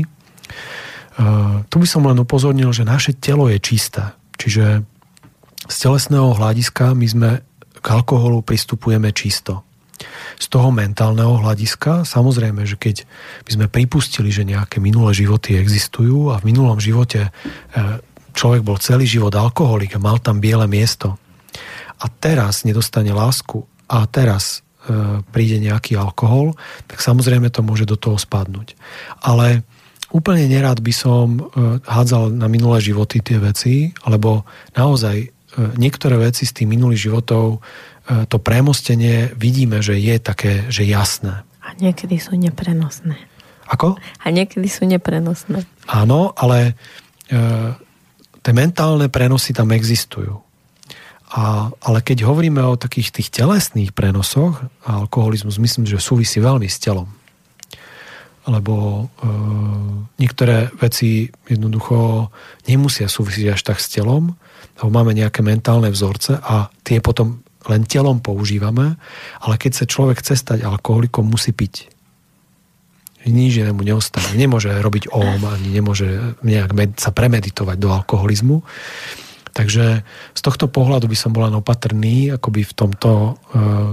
tu by som len upozornil, že naše telo je čisté. Čiže z telesného hľadiska my sme k alkoholu pristupujeme čisto. Z toho mentálneho hľadiska, samozrejme, že keď by sme pripustili, že nejaké minulé životy existujú a v minulom živote e, človek bol celý život alkoholik a mal tam biele miesto a teraz nedostane lásku a teraz e, príde nejaký alkohol, tak samozrejme to môže do toho spadnúť. Ale úplne nerád by som e, hádzal na minulé životy tie veci, lebo naozaj niektoré veci z tých minulých životov, to premostenie vidíme, že je také, že jasné.
A niekedy sú neprenosné.
Ako?
A niekedy sú neprenosné.
Áno, ale e, tie mentálne prenosy tam existujú. A, ale keď hovoríme o takých tých telesných prenosoch, a alkoholizmus myslím, že súvisí veľmi s telom. Lebo e, niektoré veci jednoducho nemusia súvisieť až tak s telom, lebo máme nejaké mentálne vzorce a tie potom len telom používame, ale keď sa človek chce stať alkoholikom, musí piť. Nič inému neostane. Nemôže robiť OM, ani nemôže nejak med- sa premeditovať do alkoholizmu. Takže z tohto pohľadu by som bol len opatrný, akoby v tomto, e,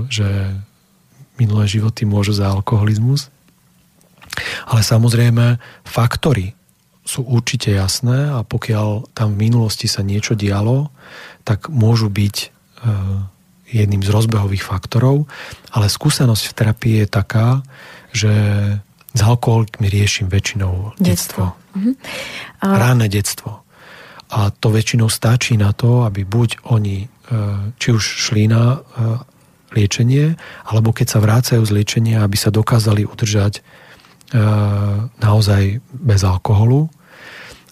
že minulé životy môžu za alkoholizmus. Ale samozrejme, faktory sú určite jasné a pokiaľ tam v minulosti sa niečo dialo, tak môžu byť e, jedným z rozbehových faktorov, ale skúsenosť v terapii je taká, že s alkoholikmi riešim väčšinou detstvo. detstvo. Mhm. A... Ráne detstvo. A to väčšinou stačí na to, aby buď oni e, či už šli na e, liečenie, alebo keď sa vrácajú z liečenia, aby sa dokázali udržať e, naozaj bez alkoholu.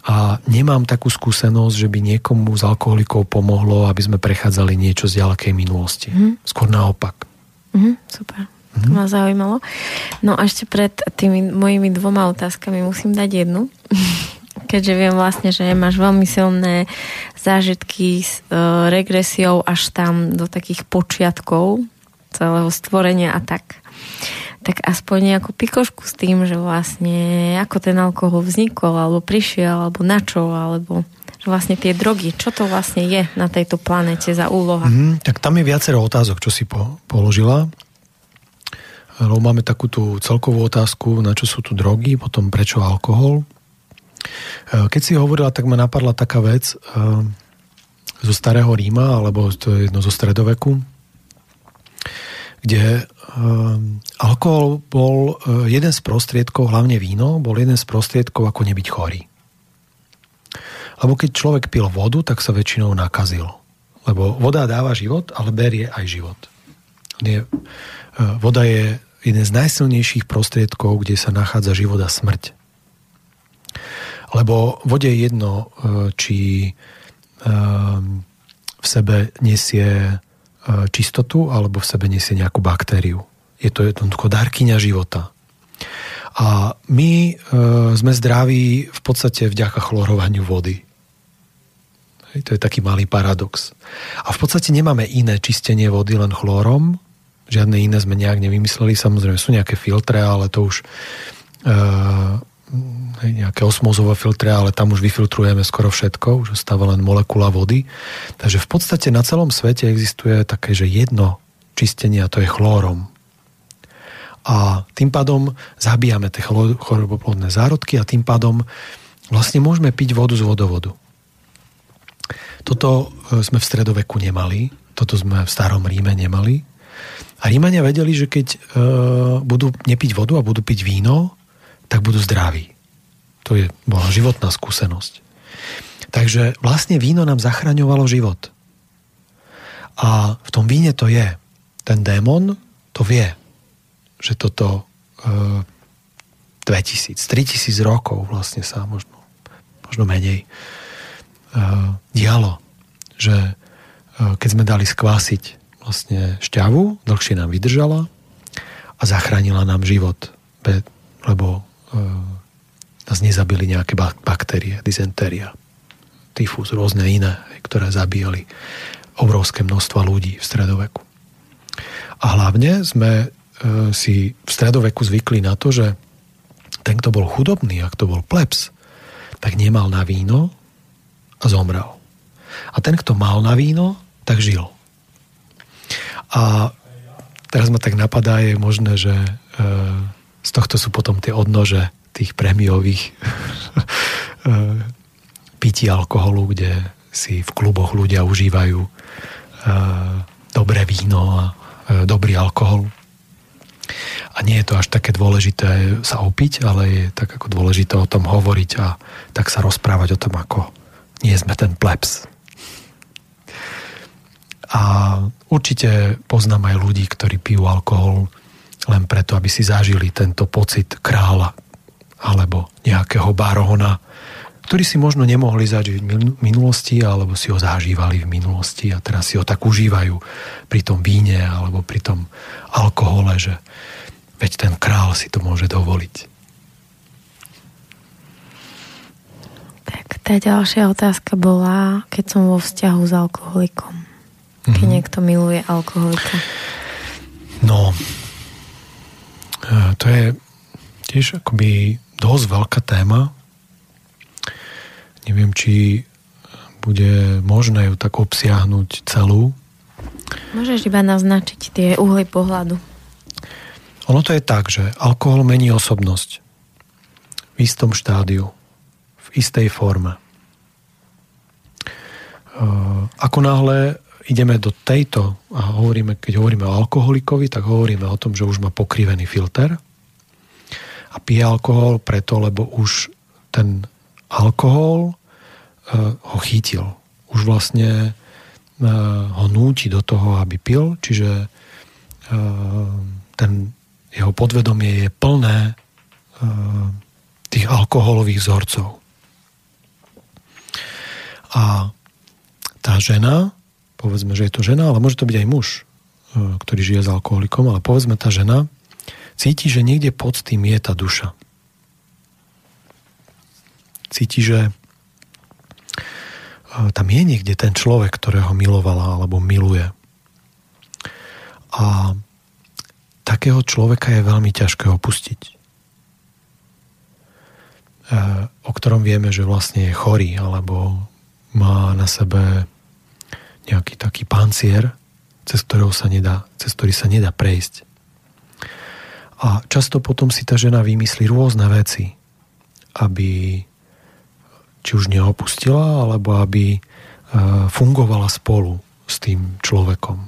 A nemám takú skúsenosť, že by niekomu z alkoholikov pomohlo, aby sme prechádzali niečo z ďalekej minulosti. Mm. Skôr naopak.
Mm, super. To ma zaujímalo. No a ešte pred tými mojimi dvoma otázkami musím dať jednu keďže viem vlastne, že máš veľmi silné zážitky s e, regresiou až tam do takých počiatkov celého stvorenia a tak. Tak aspoň nejakú pikošku s tým, že vlastne ako ten alkohol vznikol, alebo prišiel, alebo na čo, alebo vlastne tie drogy, čo to vlastne je na tejto planete za úloha?
Mm, tak tam je viacero otázok, čo si po, položila. Lebo máme takú tú celkovú otázku, na čo sú tu drogy, potom prečo alkohol. Eh, keď si hovorila, tak ma napadla taká vec eh, zo starého Ríma, alebo to je jedno zo stredoveku, kde eh, alkohol bol jeden z prostriedkov, hlavne víno, bol jeden z prostriedkov, ako nebyť chorý. Lebo keď človek pil vodu, tak sa väčšinou nakazil. Lebo voda dáva život, ale berie aj život. Nie, voda je jeden z najsilnejších prostriedkov, kde sa nachádza život a smrť. Lebo vode je jedno, e, či e, v sebe nesie čistotu alebo v sebe nesie nejakú baktériu. Je to jednoducho dárkyňa života. A my sme zdraví v podstate vďaka chlorovaniu vody. Hej, to je taký malý paradox. A v podstate nemáme iné čistenie vody len chlórom. Žiadne iné sme nejak nevymysleli. Samozrejme sú nejaké filtre, ale to už nejaké osmozové filtre, ale tam už vyfiltrujeme skoro všetko, už ostáva len molekula vody. Takže v podstate na celom svete existuje také, že jedno čistenie a to je chlórom. A tým pádom zabíjame tie choroboplodné zárodky a tým pádom vlastne môžeme piť vodu z vodovodu. Toto e, sme v stredoveku nemali, toto sme v starom Ríme nemali. A Rímania vedeli, že keď e, budú nepiť vodu a budú piť víno, tak budú zdraví. To je, bola životná skúsenosť. Takže vlastne víno nám zachraňovalo život. A v tom víne to je. Ten démon to vie, že toto e, 2000, 3000 rokov vlastne sa možno, možno menej e, dialo, že e, keď sme dali skvásiť vlastne šťavu, dlhšie nám vydržala a zachránila nám život, lebo nás nezabili nejaké baktérie, dysentéria, tyfus, rôzne iné, ktoré zabíjali obrovské množstva ľudí v stredoveku. A hlavne sme e, si v stredoveku zvykli na to, že ten, kto bol chudobný, ak to bol plebs, tak nemal na víno a zomrel. A ten, kto mal na víno, tak žil. A teraz ma tak napadá, je možné, že e, z tohto sú potom tie odnože tých prémiových e, pití alkoholu, kde si v kluboch ľudia užívajú e, dobré víno a e, dobrý alkohol. A nie je to až také dôležité sa opiť, ale je tak ako dôležité o tom hovoriť a tak sa rozprávať o tom, ako nie sme ten plebs. A určite poznám aj ľudí, ktorí pijú alkohol len preto, aby si zažili tento pocit kráľa alebo nejakého baróna, ktorí si možno nemohli zažiť v minulosti, alebo si ho zažívali v minulosti a teraz si ho tak užívajú pri tom víne alebo pri tom alkohole, že veď ten král si to môže dovoliť.
Tak tá ďalšia otázka bola, keď som vo vzťahu s alkoholikom. Keď mm-hmm. niekto miluje alkoholika.
No, to je tiež akoby dosť veľká téma, Neviem, či bude možné ju tak obsiahnuť celú.
Môžeš iba naznačiť tie uhly pohľadu.
Ono to je tak, že alkohol mení osobnosť v istom štádiu, v istej forme. E, ako náhle ideme do tejto, a hovoríme, keď hovoríme o alkoholikovi, tak hovoríme o tom, že už má pokrivený filter a pije alkohol preto, lebo už ten alkohol uh, ho chytil. Už vlastne uh, ho núti do toho, aby pil, čiže uh, ten jeho podvedomie je plné tých alkoholových vzorcov. A tá žena, povedzme, že je to žena, ale môže to byť aj muž, ktorý žije s alkoholikom, ale povedzme tá žena cíti, že niekde pod tým je tá duša cíti, že tam je niekde ten človek, ktorého milovala alebo miluje. A takého človeka je veľmi ťažké opustiť. E, o ktorom vieme, že vlastne je chorý alebo má na sebe nejaký taký pancier, cez, ktorého sa nedá, cez ktorý sa nedá prejsť. A často potom si tá žena vymyslí rôzne veci, aby či už neopustila, alebo aby e, fungovala spolu s tým človekom.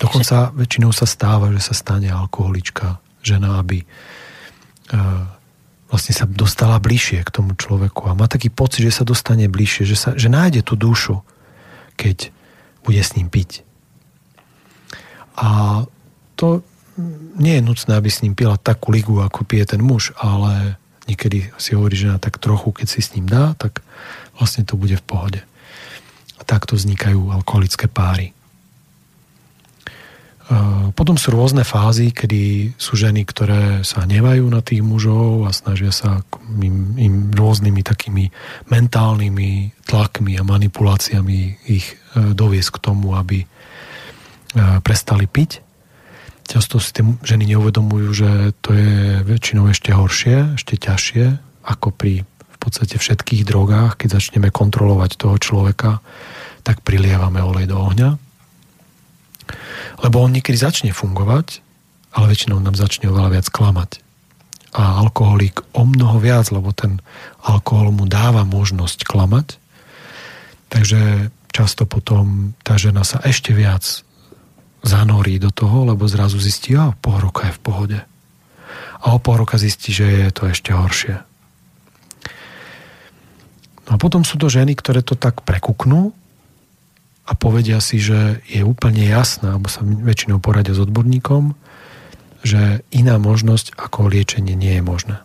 Dokonca väčšinou sa stáva, že sa stane alkoholička žena, aby e, vlastne sa dostala bližšie k tomu človeku a má taký pocit, že sa dostane bližšie, že, sa, že nájde tú dušu, keď bude s ním piť. A to nie je nutné, aby s ním pila takú ligu, ako pije ten muž, ale niekedy si hovorí žena tak trochu, keď si s ním dá, tak vlastne to bude v pohode. A takto vznikajú alkoholické páry. Potom sú rôzne fázy, kedy sú ženy, ktoré sa hnevajú na tých mužov a snažia sa im, im rôznymi takými mentálnymi tlakmi a manipuláciami ich e, doviesť k tomu, aby e, prestali piť často si tie ženy neuvedomujú, že to je väčšinou ešte horšie, ešte ťažšie, ako pri v podstate všetkých drogách, keď začneme kontrolovať toho človeka, tak prilievame olej do ohňa. Lebo on niekedy začne fungovať, ale väčšinou nám začne oveľa viac klamať. A alkoholík o mnoho viac, lebo ten alkohol mu dáva možnosť klamať. Takže často potom tá žena sa ešte viac zanorí do toho, lebo zrazu zistí, a pol roka je v pohode. A o pol roka zistí, že je to ešte horšie. No a potom sú to ženy, ktoré to tak prekuknú a povedia si, že je úplne jasná, alebo sa väčšinou poradia s odborníkom, že iná možnosť ako liečenie nie je možné.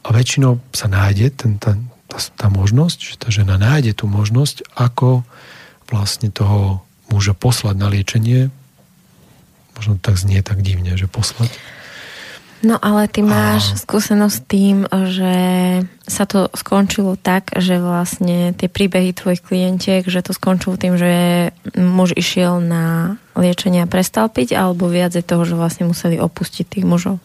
A väčšinou sa nájde ten, tá, tá, tá možnosť, že tá žena nájde tú možnosť, ako vlastne toho muža poslať na liečenie. Možno tak znie tak divne, že poslať.
No ale ty máš a... skúsenosť s tým, že sa to skončilo tak, že vlastne tie príbehy tvojich klientiek, že to skončilo tým, že muž išiel na liečenie a prestal piť, alebo viac je toho, že vlastne museli opustiť tých mužov?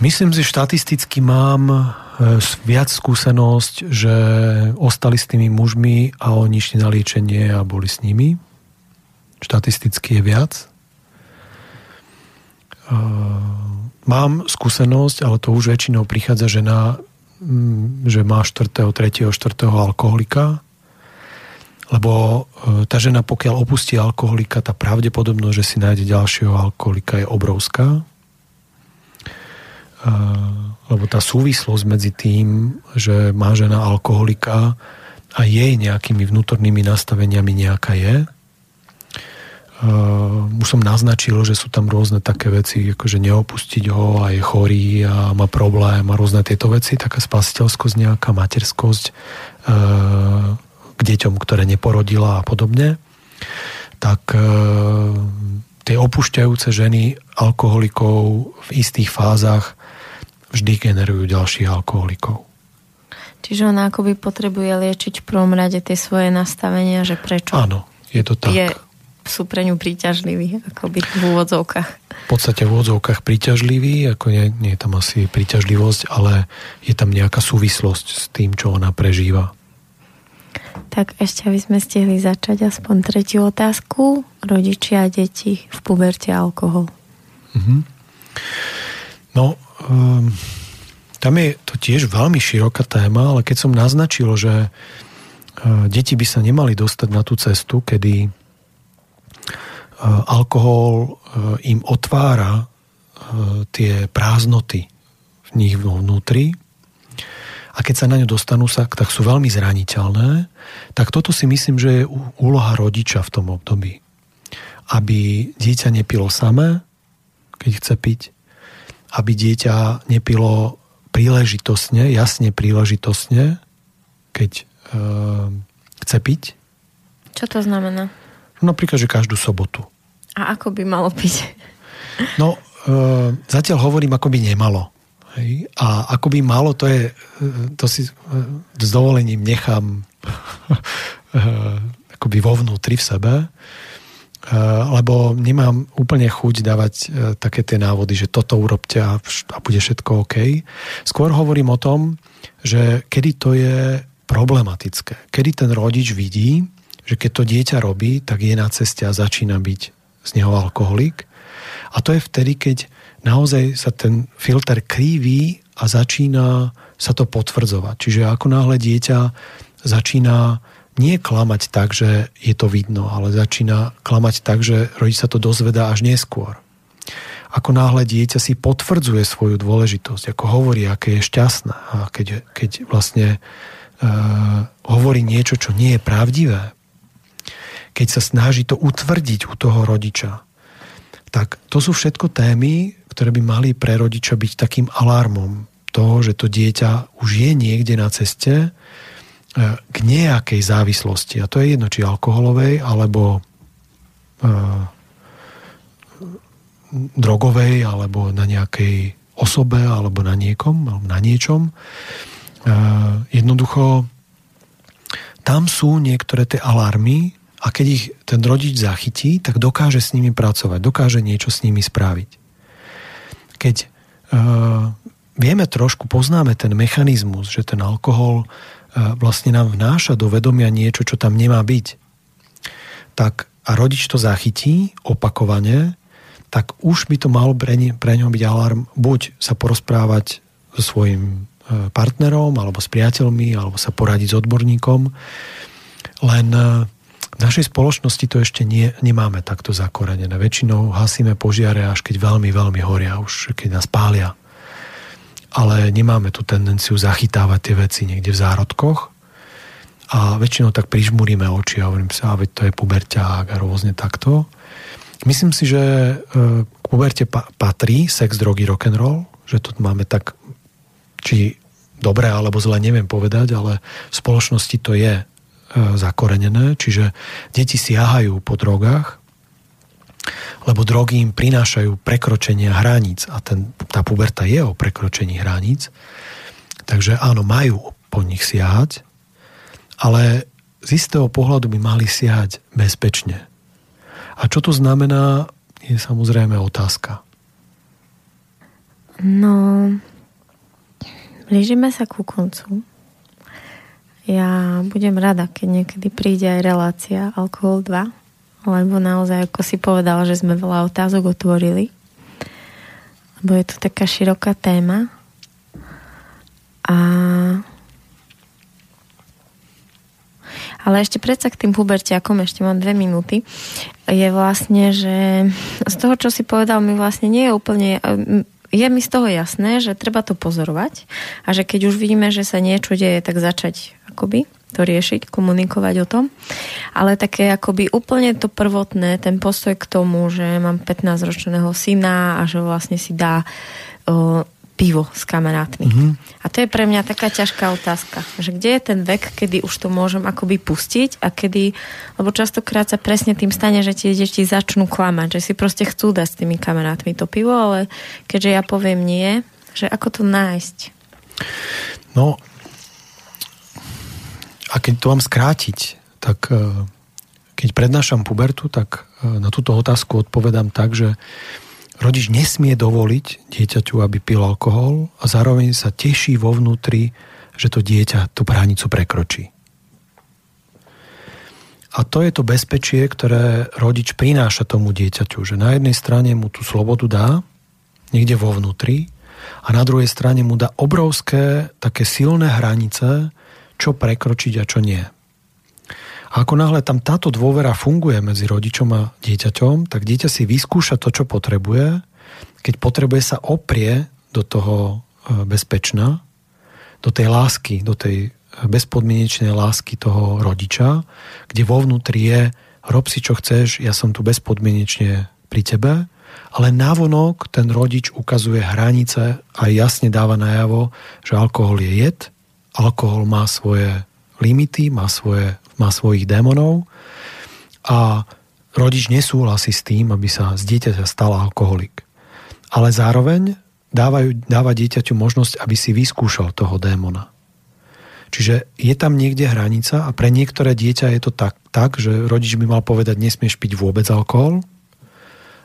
Myslím si, štatisticky mám E, viac skúsenosť, že ostali s tými mužmi a oni išli na liečenie a boli s nimi. štatisticky je viac. Mám skúsenosť, ale to už väčšinou prichádza žena, mm, že má 4., 3., 4. alkoholika, lebo e, tá žena, pokiaľ opustí alkoholika, tá pravdepodobnosť, že si nájde ďalšieho alkoholika je obrovská. Lebo tá súvislosť medzi tým, že má žena alkoholika a jej nejakými vnútornými nastaveniami nejaká je, Uh, už som naznačil, že sú tam rôzne také veci, ako že neopustiť ho a je chorý a má problém a rôzne tieto veci, taká spasiteľskosť nejaká, materskosť uh, k deťom, ktoré neporodila a podobne, tak uh, tie opušťajúce ženy alkoholikov v istých fázach vždy generujú ďalších alkoholikov.
Čiže ona akoby potrebuje liečiť v prvom rade tie svoje nastavenia, že prečo?
Áno, je to tak.
Je sú pre ňu príťažliví, by v úvodzovkách.
V podstate v úvodzovkách príťažlivý, ako nie, nie je tam asi príťažlivosť, ale je tam nejaká súvislosť s tým, čo ona prežíva.
Tak ešte aby sme stihli začať aspoň tretiu otázku. Rodičia a deti v puberte alkohol.
Mm-hmm. No, um, tam je to tiež veľmi široká téma, ale keď som naznačil, že uh, deti by sa nemali dostať na tú cestu, kedy alkohol eh, im otvára eh, tie prázdnoty v nich vnútri a keď sa na ňu dostanú, sa, tak sú veľmi zraniteľné, tak toto si myslím, že je úloha rodiča v tom období. Aby dieťa nepilo samé, keď chce piť, aby dieťa nepilo príležitosne, jasne príležitosne, keď e, chce piť.
Čo to znamená?
No, napríklad, že každú sobotu.
A ako by malo piť?
No, e, zatiaľ hovorím, ako by nemalo. Hej? A ako by malo, to je, e, to si e, s dovolením nechám e, akoby vo vnútri v sebe, e, lebo nemám úplne chuť dávať e, také tie návody, že toto urobte a, a bude všetko OK. Skôr hovorím o tom, že kedy to je problematické. Kedy ten rodič vidí, že keď to dieťa robí, tak je na ceste a začína byť z neho alkoholik. A to je vtedy, keď naozaj sa ten filter kríví a začína sa to potvrdzovať. Čiže ako náhle dieťa začína nie klamať tak, že je to vidno, ale začína klamať tak, že rodič sa to dozvedá až neskôr. Ako náhle dieťa si potvrdzuje svoju dôležitosť, ako hovorí, aké je šťastné a keď, keď vlastne uh, hovorí niečo, čo nie je pravdivé, keď sa snaží to utvrdiť u toho rodiča. Tak to sú všetko témy, ktoré by mali pre rodiča byť takým alarmom toho, že to dieťa už je niekde na ceste e, k nejakej závislosti. A to je jedno, či alkoholovej, alebo uh, drogovej, alebo na nejakej osobe, alebo na niekom, alebo na niečom. Uh, jednoducho, tam sú niektoré tie alarmy, a keď ich ten rodič zachytí, tak dokáže s nimi pracovať, dokáže niečo s nimi spraviť. Keď uh, vieme trošku, poznáme ten mechanizmus, že ten alkohol uh, vlastne nám vnáša do vedomia niečo, čo tam nemá byť, tak a rodič to zachytí opakovane, tak už by to mal pre, ne, pre ňo byť alarm buď sa porozprávať so svojim e, partnerom, alebo s priateľmi, alebo sa poradiť s odborníkom. Len v našej spoločnosti to ešte nie, nemáme takto zakorenené. Väčšinou hasíme požiare, až keď veľmi, veľmi horia, už keď nás pália. Ale nemáme tú tendenciu zachytávať tie veci niekde v zárodkoch a väčšinou tak prižmuríme oči a hovorím sa, veď to je puberťák a rôzne takto. Myslím si, že e, k puberte patrí sex, drogy, rock'n'roll, že to máme tak, či dobre alebo zle, neviem povedať, ale v spoločnosti to je zakorenené, čiže deti siahajú po drogách, lebo drogy im prinášajú prekročenie hraníc a ten, tá puberta je o prekročení hraníc, takže áno, majú po nich siahať, ale z istého pohľadu by mali siahať bezpečne. A čo to znamená, je samozrejme otázka.
No, blížime sa ku koncu. Ja budem rada, keď niekedy príde aj relácia Alkohol 2, lebo naozaj, ako si povedal, že sme veľa otázok otvorili, lebo je to taká široká téma. A ale ešte predsa k tým pubertiakom, ešte mám dve minúty, je vlastne, že z toho, čo si povedal, mi vlastne nie je úplne je mi z toho jasné, že treba to pozorovať a že keď už vidíme, že sa niečo deje, tak začať akoby to riešiť, komunikovať o tom. Ale také akoby úplne to prvotné, ten postoj k tomu, že mám 15-ročného syna a že vlastne si dá pivo s kamarátmi. Mm-hmm. A to je pre mňa taká ťažká otázka, že kde je ten vek, kedy už to môžem akoby pustiť a kedy, lebo častokrát sa presne tým stane, že tie deti začnú klamať, že si proste chcú dať s tými kamarátmi to pivo, ale keďže ja poviem nie, že ako to nájsť?
No, a keď to mám skrátiť, tak e, keď prednášam pubertu, tak e, na túto otázku odpovedám tak, že rodič nesmie dovoliť dieťaťu, aby pil alkohol a zároveň sa teší vo vnútri, že to dieťa tú hranicu prekročí. A to je to bezpečie, ktoré rodič prináša tomu dieťaťu, že na jednej strane mu tú slobodu dá, niekde vo vnútri, a na druhej strane mu dá obrovské, také silné hranice, čo prekročiť a čo nie. A ako náhle tam táto dôvera funguje medzi rodičom a dieťaťom, tak dieťa si vyskúša to, čo potrebuje. Keď potrebuje sa oprie do toho e, bezpečná, do tej lásky, do tej e, bezpodmienečnej lásky toho rodiča, kde vo vnútri je rob si čo chceš, ja som tu bezpodmienečne pri tebe, ale návonok ten rodič ukazuje hranice a jasne dáva najavo, že alkohol je jed alkohol má svoje limity, má, svoje, má svojich démonov a rodič nesúhlasí s tým, aby sa z dieťaťa stal alkoholik. Ale zároveň dávajú, dáva dieťaťu možnosť, aby si vyskúšal toho démona. Čiže je tam niekde hranica a pre niektoré dieťa je to tak, tak, že rodič by mal povedať, nesmieš piť vôbec alkohol,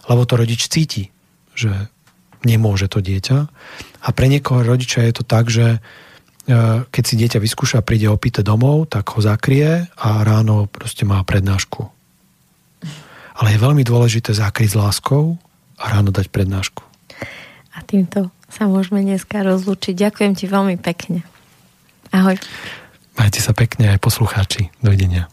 lebo to rodič cíti, že nemôže to dieťa. A pre niekoho rodiča je to tak, že keď si dieťa vyskúša príde opité domov, tak ho zakrie a ráno proste má prednášku. Ale je veľmi dôležité zakryť s láskou a ráno dať prednášku.
A týmto sa môžeme dneska rozlúčiť. Ďakujem ti veľmi pekne. Ahoj.
Majte sa pekne aj poslucháči. Dovidenia.